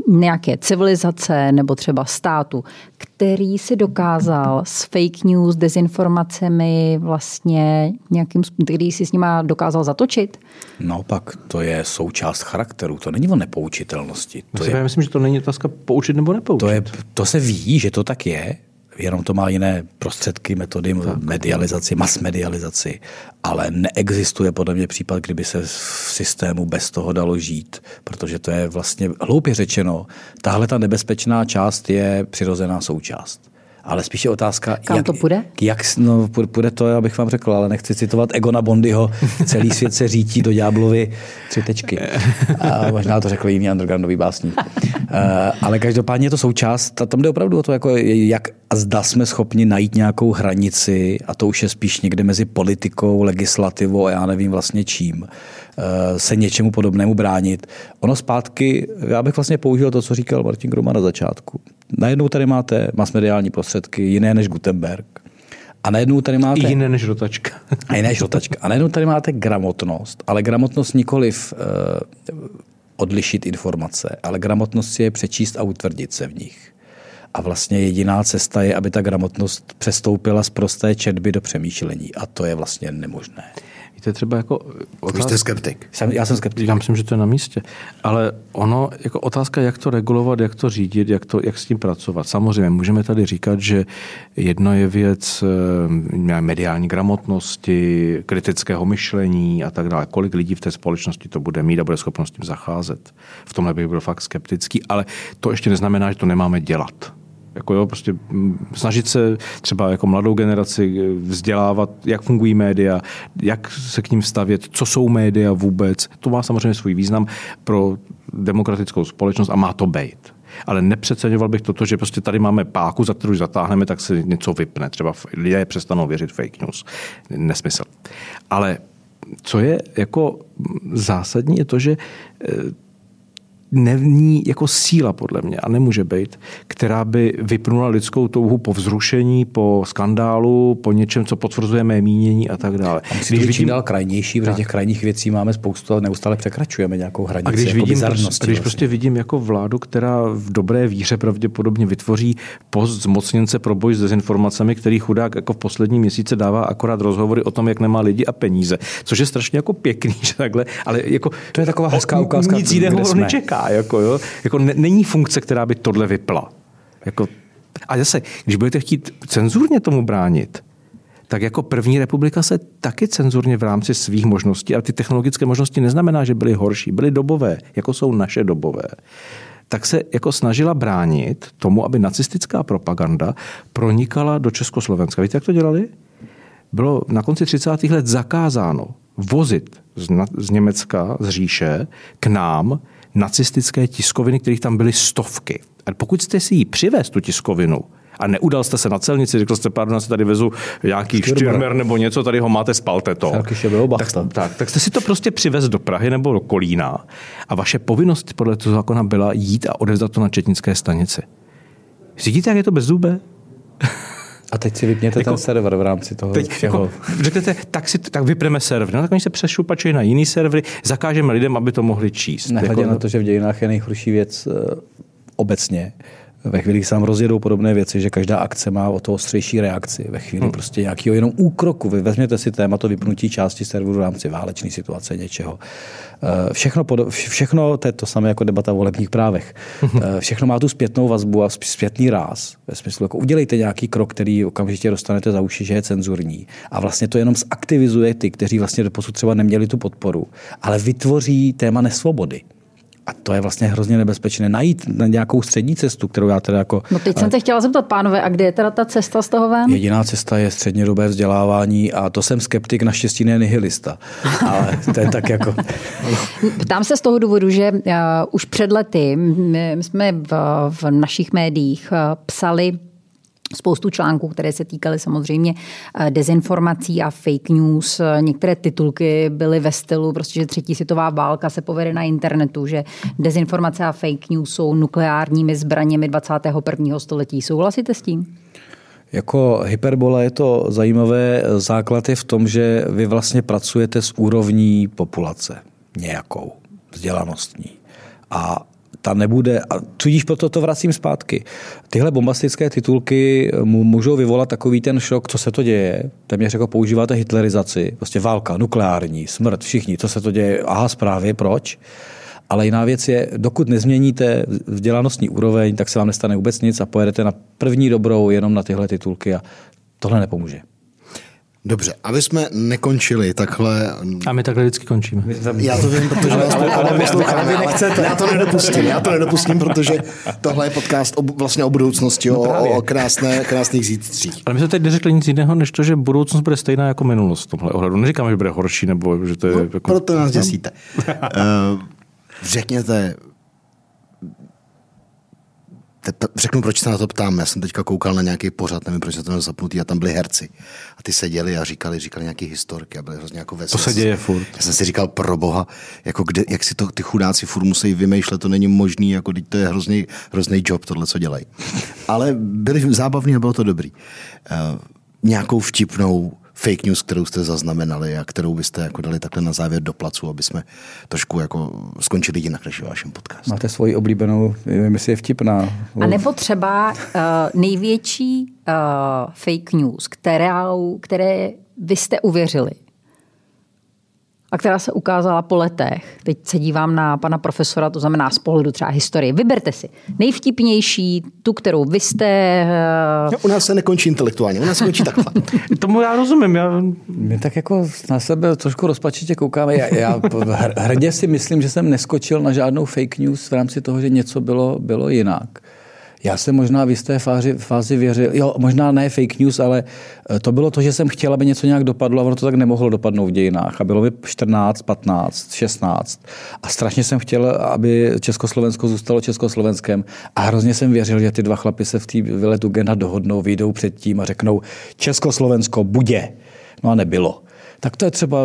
Speaker 2: nějaké civilizace nebo třeba státu, který si dokázal s fake news, dezinformacemi vlastně nějakým, který si s nima dokázal zatočit?
Speaker 4: Naopak, to je součást charakteru, to není o nepoučitelnosti. To
Speaker 3: myslím,
Speaker 4: je,
Speaker 3: myslím, že to není otázka poučit nebo nepoučit.
Speaker 4: To, je, to se ví, že to tak je, jenom to má jiné prostředky, metody, tak. medializaci, masmedializaci, ale neexistuje podle mě případ, kdyby se v systému bez toho dalo žít, protože to je vlastně hloupě řečeno, tahle ta nebezpečná část je přirozená součást ale spíše otázka,
Speaker 2: Kam
Speaker 4: jak,
Speaker 2: to půjde?
Speaker 4: Jak, no, půjde to, abych vám řekl, ale nechci citovat Egona Bondyho, celý svět se řítí do ďáblovy tři tečky. A možná to řekl jiný undergroundový básník. Ale každopádně je to součást, a tam jde opravdu o to, jako jak a zda jsme schopni najít nějakou hranici, a to už je spíš někde mezi politikou, legislativou a já nevím vlastně čím, se něčemu podobnému bránit. Ono zpátky, já bych vlastně použil to, co říkal Martin Groma na začátku. Najednou tady máte masmediální prostředky, jiné než Gutenberg. A najednou tady máte...
Speaker 3: I jiné než rotačka.
Speaker 4: a jiné než rotačka. A najednou tady máte gramotnost, ale gramotnost nikoliv uh, odlišit informace, ale gramotnost si je přečíst a utvrdit se v nich. A vlastně jediná cesta je, aby ta gramotnost přestoupila z prosté četby do přemýšlení. A to je vlastně nemožné.
Speaker 3: Víte, třeba jako...
Speaker 1: Otázka... Vy jste skeptik.
Speaker 4: Jsem, já jsem skeptik.
Speaker 3: Já myslím, že to je na místě. Ale ono, jako otázka, jak to regulovat, jak to řídit, jak, to, jak s tím pracovat. Samozřejmě, můžeme tady říkat, že jedno je věc eh, mediální gramotnosti, kritického myšlení a tak dále. Kolik lidí v té společnosti to bude mít a bude schopnost s tím zacházet. V tomhle bych byl fakt skeptický, ale to ještě neznamená, že to nemáme dělat. Jako jo, prostě snažit se třeba jako mladou generaci eh, vzdělávat, jak fungují média, jak se k ním stavět, co jsou média vůbec. To má samozřejmě svůj význam pro demokratickou společnost a má to být. Ale nepřeceňoval bych toto, že prostě tady máme páku, za kterou zatáhneme, tak se něco vypne. Třeba lidé přestanou věřit fake news. Nesmysl. Ale co je jako zásadní, je to, že eh, není jako síla podle mě a nemůže být, která by vypnula lidskou touhu po vzrušení, po skandálu, po něčem, co potvrzuje mé mínění a tak dále.
Speaker 4: Když vidím čím dál krajnější, protože těch krajních věcí máme spoustu a neustále překračujeme nějakou hranici.
Speaker 3: A když,
Speaker 4: jako
Speaker 3: vidím, když vlastně. prostě vidím jako vládu, která v dobré víře pravděpodobně vytvoří post zmocněnce pro boj s dezinformacemi, který chudák jako v poslední měsíce dává akorát rozhovory o tom, jak nemá lidi a peníze, což je strašně jako pěkný, že takhle, ale jako
Speaker 4: to je taková hezká ukázka.
Speaker 3: Nic jiného nečeká vypá. Jako, jo? jako ne, není funkce, která by tohle vypla. Jako, a zase, když budete chtít cenzurně tomu bránit, tak jako první republika se taky cenzurně v rámci svých možností, a ty technologické možnosti neznamená, že byly horší, byly dobové, jako jsou naše dobové, tak se jako snažila bránit tomu, aby nacistická propaganda pronikala do Československa. Víte, jak to dělali? Bylo na konci 30. let zakázáno vozit z Německa, z říše, k nám nacistické tiskoviny, kterých tam byly stovky. A pokud jste si ji přivez, tu tiskovinu, a neudal jste se na celnici, řekl jste, pardon, já se tady vezu nějaký štyrmer nebo něco, tady ho máte, spalte to.
Speaker 4: Tak,
Speaker 3: tak, tak jste si to prostě přivez do Prahy nebo do Kolína a vaše povinnost podle toho zákona byla jít a odevzdat to na četnické stanici. Vidíte, jak je to bezzubé?
Speaker 4: A teď si vypněte jako, ten server v rámci toho teď, všeho. Jako,
Speaker 3: řeknete, tak, si, tak vypneme server. No tak oni se přešupačují na jiný servery, zakážeme lidem, aby to mohli číst.
Speaker 4: Nehledě jako, na to, že v dějinách je nejhorší věc uh, obecně, ve chvíli, kdy se nám rozjedou podobné věci, že každá akce má o to ostřejší reakci. Ve chvíli hmm. prostě nějakého jenom úkroku. Vy vezměte si téma to vypnutí části serveru v rámci válečné situace něčeho. Eh, všechno, všechno to je to samé jako debata o volebních právech. Hmm. Eh, všechno má tu zpětnou vazbu a zpětný ráz. Ve smyslu, jako udělejte nějaký krok, který okamžitě dostanete za uši, že je cenzurní. A vlastně to jenom zaktivizuje ty, kteří vlastně doposud třeba neměli tu podporu, ale vytvoří téma nesvobody. A to je vlastně hrozně nebezpečné. Najít na nějakou střední cestu, kterou já teda jako...
Speaker 2: No teď jsem se chtěla zeptat, pánové, a kde je teda ta cesta z toho ven?
Speaker 4: Jediná cesta je střednědobé vzdělávání a to jsem skeptik, naštěstí ne nihilista. Ale to je tak jako...
Speaker 2: Ptám se z toho důvodu, že uh, už před lety my jsme v, v našich médiích uh, psali spoustu článků, které se týkaly samozřejmě eh, dezinformací a fake news. Některé titulky byly ve stylu, prostě, že třetí světová válka se povede na internetu, že dezinformace a fake news jsou nukleárními zbraněmi 21. století. Souhlasíte s tím?
Speaker 4: Jako hyperbola je to zajímavé. Základ je v tom, že vy vlastně pracujete s úrovní populace nějakou, vzdělanostní. A ta nebude, a tudíž proto to vracím zpátky. Tyhle bombastické titulky můžou vyvolat takový ten šok, co se to děje. Téměř jako používáte hitlerizaci, prostě válka, nukleární, smrt, všichni, co se to děje, aha, zprávě, proč? Ale jiná věc je, dokud nezměníte vzdělanostní úroveň, tak se vám nestane vůbec nic a pojedete na první dobrou jenom na tyhle titulky a tohle nepomůže.
Speaker 1: Dobře, aby jsme nekončili takhle...
Speaker 3: A my takhle vždycky končíme.
Speaker 1: Já to vím, protože ale, ale, ale, ale, ale, vy nechcete. Já to nedopustím, já to nedopustím, protože tohle je podcast o, vlastně o budoucnosti, no o, o krásné, krásných zítřích.
Speaker 3: Ale my jsme teď neřekli nic jiného, než to, že budoucnost bude stejná jako minulost v tomhle ohledu. Neříkáme, že bude horší, nebo že to je... No, jako...
Speaker 1: Proto nás děsíte. uh, řekněte, řeknu, proč se na to ptám. Já jsem teďka koukal na nějaký pořad, nevím, proč jsem to zapnutý, a tam byli herci. A ty seděli a říkali, říkali nějaké historky a byly hrozně jako veselé.
Speaker 3: To se děje furt.
Speaker 1: Já jsem si říkal, pro boha, jako kde, jak si to ty chudáci furt musí vymýšlet, to není možný, jako teď to je hrozný, hrozný job, tohle, co dělají. Ale byli zábavní a bylo to dobrý. Uh, nějakou vtipnou fake news, kterou jste zaznamenali a kterou byste jako dali takhle na závěr do placu, aby jsme trošku jako skončili jinak než v vašem podcastu.
Speaker 4: Máte svoji oblíbenou, nevím, jestli je vtipná.
Speaker 2: A nebo třeba uh, největší uh, fake news, kterou, které vy jste uvěřili a která se ukázala po letech. Teď se dívám na pana profesora, to znamená z pohledu třeba historie. Vyberte si nejvtipnější, tu, kterou vy jste...
Speaker 1: Uh... U nás se nekončí intelektuálně, u nás se končí takhle.
Speaker 3: Tomu já rozumím. Já...
Speaker 4: My tak jako na sebe trošku rozpačitě koukáme. Já, já hrdě si myslím, že jsem neskočil na žádnou fake news v rámci toho, že něco bylo, bylo jinak. Já jsem možná v jisté fázi, fázi věřil, jo, možná ne fake news, ale eh, to bylo to, že jsem chtěl, aby něco nějak dopadlo a ono to tak nemohlo dopadnout v dějinách. A bylo mi 14, 15, 16. A strašně jsem chtěl, aby Československo zůstalo Československem. A hrozně jsem věřil, že ty dva chlapy se v té vyletu Gena dohodnou, vyjdou předtím a řeknou Československo bude. No a nebylo tak to je třeba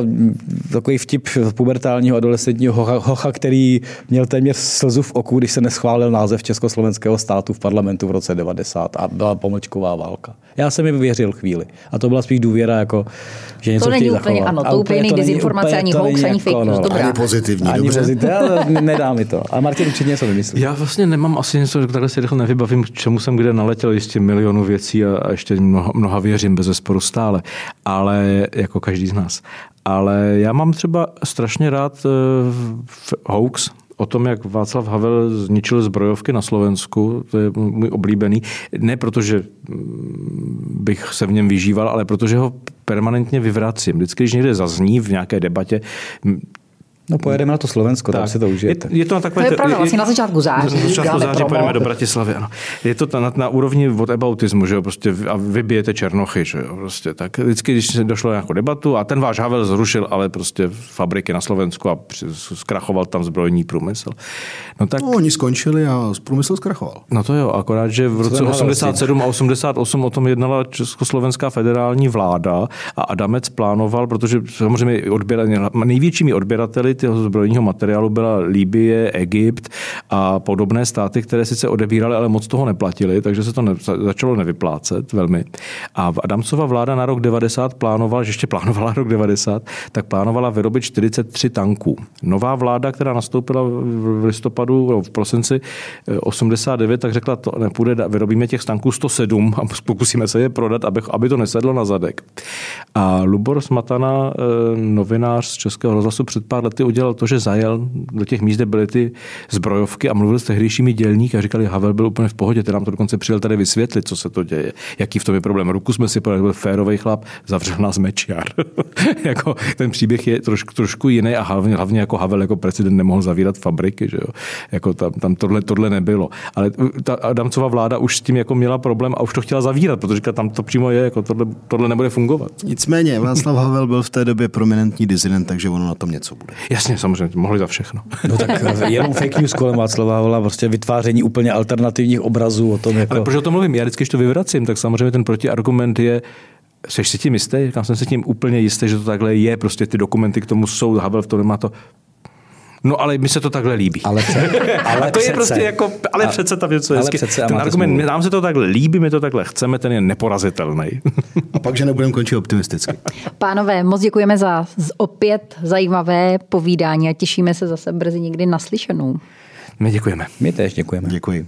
Speaker 4: takový vtip pubertálního adolescentního hocha, hocha, který měl téměř slzu v oku, když se neschválil název Československého státu v parlamentu v roce 90 a byla pomlčková válka. Já jsem jim věřil chvíli. A to byla spíš důvěra, jako, že něco
Speaker 2: to není
Speaker 4: úplně,
Speaker 2: zachovat. ano, to úplně není dezinformace, ani hoax, ani fake news, dobrá.
Speaker 1: Ani pozitivní,
Speaker 4: ani
Speaker 1: dobře.
Speaker 4: Pozitivní, ale nedá mi to. A Martin určitě něco vymyslí.
Speaker 3: Já vlastně nemám asi něco, takhle si rychle nevybavím, k čemu jsem kde naletěl ještě milionu věcí a, a ještě mnoha, mnoha věřím bez zesporu stále, ale jako každý z nás. Ale já mám třeba strašně rád uh, hoax, o tom, jak Václav Havel zničil zbrojovky na Slovensku, to je můj oblíbený. Ne protože bych se v něm vyžíval, ale protože ho permanentně vyvracím. Vždycky, když někde zazní v nějaké debatě,
Speaker 4: No pojedeme na to Slovensko, tak. tam si to užijete.
Speaker 3: Je, je to na takové...
Speaker 2: To je pravda, vlastně na začátku září.
Speaker 3: Na začátku září promo. pojedeme do Bratislavy, ano. Je to na, na úrovni od ebautismu, že jo, prostě a vybijete černochy, že jo, prostě tak. Vždycky, když se došlo nějakou debatu a ten váš Havel zrušil, ale prostě fabriky na Slovensku a zkrachoval tam zbrojní průmysl.
Speaker 1: No tak... No, oni skončili a průmysl zkrachoval.
Speaker 3: No to jo, akorát, že v roce 87 a 88 o tom jednala Československá federální vláda a Adamec plánoval, protože samozřejmě odběra, největšími odběrateli toho zbrojního materiálu byla Líbie, Egypt a podobné státy, které sice odebíraly, ale moc toho neplatili, takže se to ne, začalo nevyplácet velmi. A Adamcova vláda na rok 90 plánovala, že ještě plánovala rok 90, tak plánovala vyrobit 43 tanků. Nová vláda, která nastoupila v listopadu, v prosinci 89, tak řekla, to nepůjde, vyrobíme těch tanků 107 a pokusíme se je prodat, aby, aby to nesedlo na zadek. A Lubor Smatana, eh, novinář z Českého rozhlasu, před pár lety udělal to, že zajel do těch míst, kde byly ty zbrojovky a mluvil s tehdejšími dělníky a říkali, Havel byl úplně v pohodě, ten nám to dokonce přijel tady vysvětlit, co se to děje, jaký v tom je problém. Ruku jsme si podali, byl férový chlap, zavřel nás mečiar. jako, ten příběh je trošku, trošku jiný a hlavně, hlavně jako Havel jako prezident nemohl zavírat fabriky, že jo? Jako tam, tam tohle, tohle nebylo. Ale ta Adamcova vláda už s tím jako měla problém a už to chtěla zavírat, protože tam to přímo je, jako tohle, tohle nebude fungovat.
Speaker 1: Nicméně, Václav Havel byl v té době prominentní dizident, takže ono na tom něco bude.
Speaker 3: Jasně, samozřejmě, mohli za všechno.
Speaker 4: No tak jenom fake news kolem Václava Havla, prostě vytváření úplně alternativních obrazů o tom, jako...
Speaker 3: Ale proč o tom mluvím? Já vždycky, když to vyvracím, tak samozřejmě ten protiargument je, Jsi si tím jistý? Říkám, jsem si tím úplně jistý, že to takhle je. Prostě ty dokumenty k tomu jsou, Havel v tom nemá to. No ale mi se to takhle líbí.
Speaker 4: Ale, pře- ale
Speaker 3: a to přece. je prostě jako, ale a, přece ta věc je hezky. Přece, ten argument, smůlu. nám se to takhle líbí, my to takhle chceme, ten je neporazitelný.
Speaker 1: a pak, že nebudeme končit optimisticky.
Speaker 2: Pánové, moc děkujeme za opět zajímavé povídání a těšíme se zase brzy někdy naslyšenou.
Speaker 3: My děkujeme.
Speaker 4: My též děkujeme.
Speaker 1: Děkuji.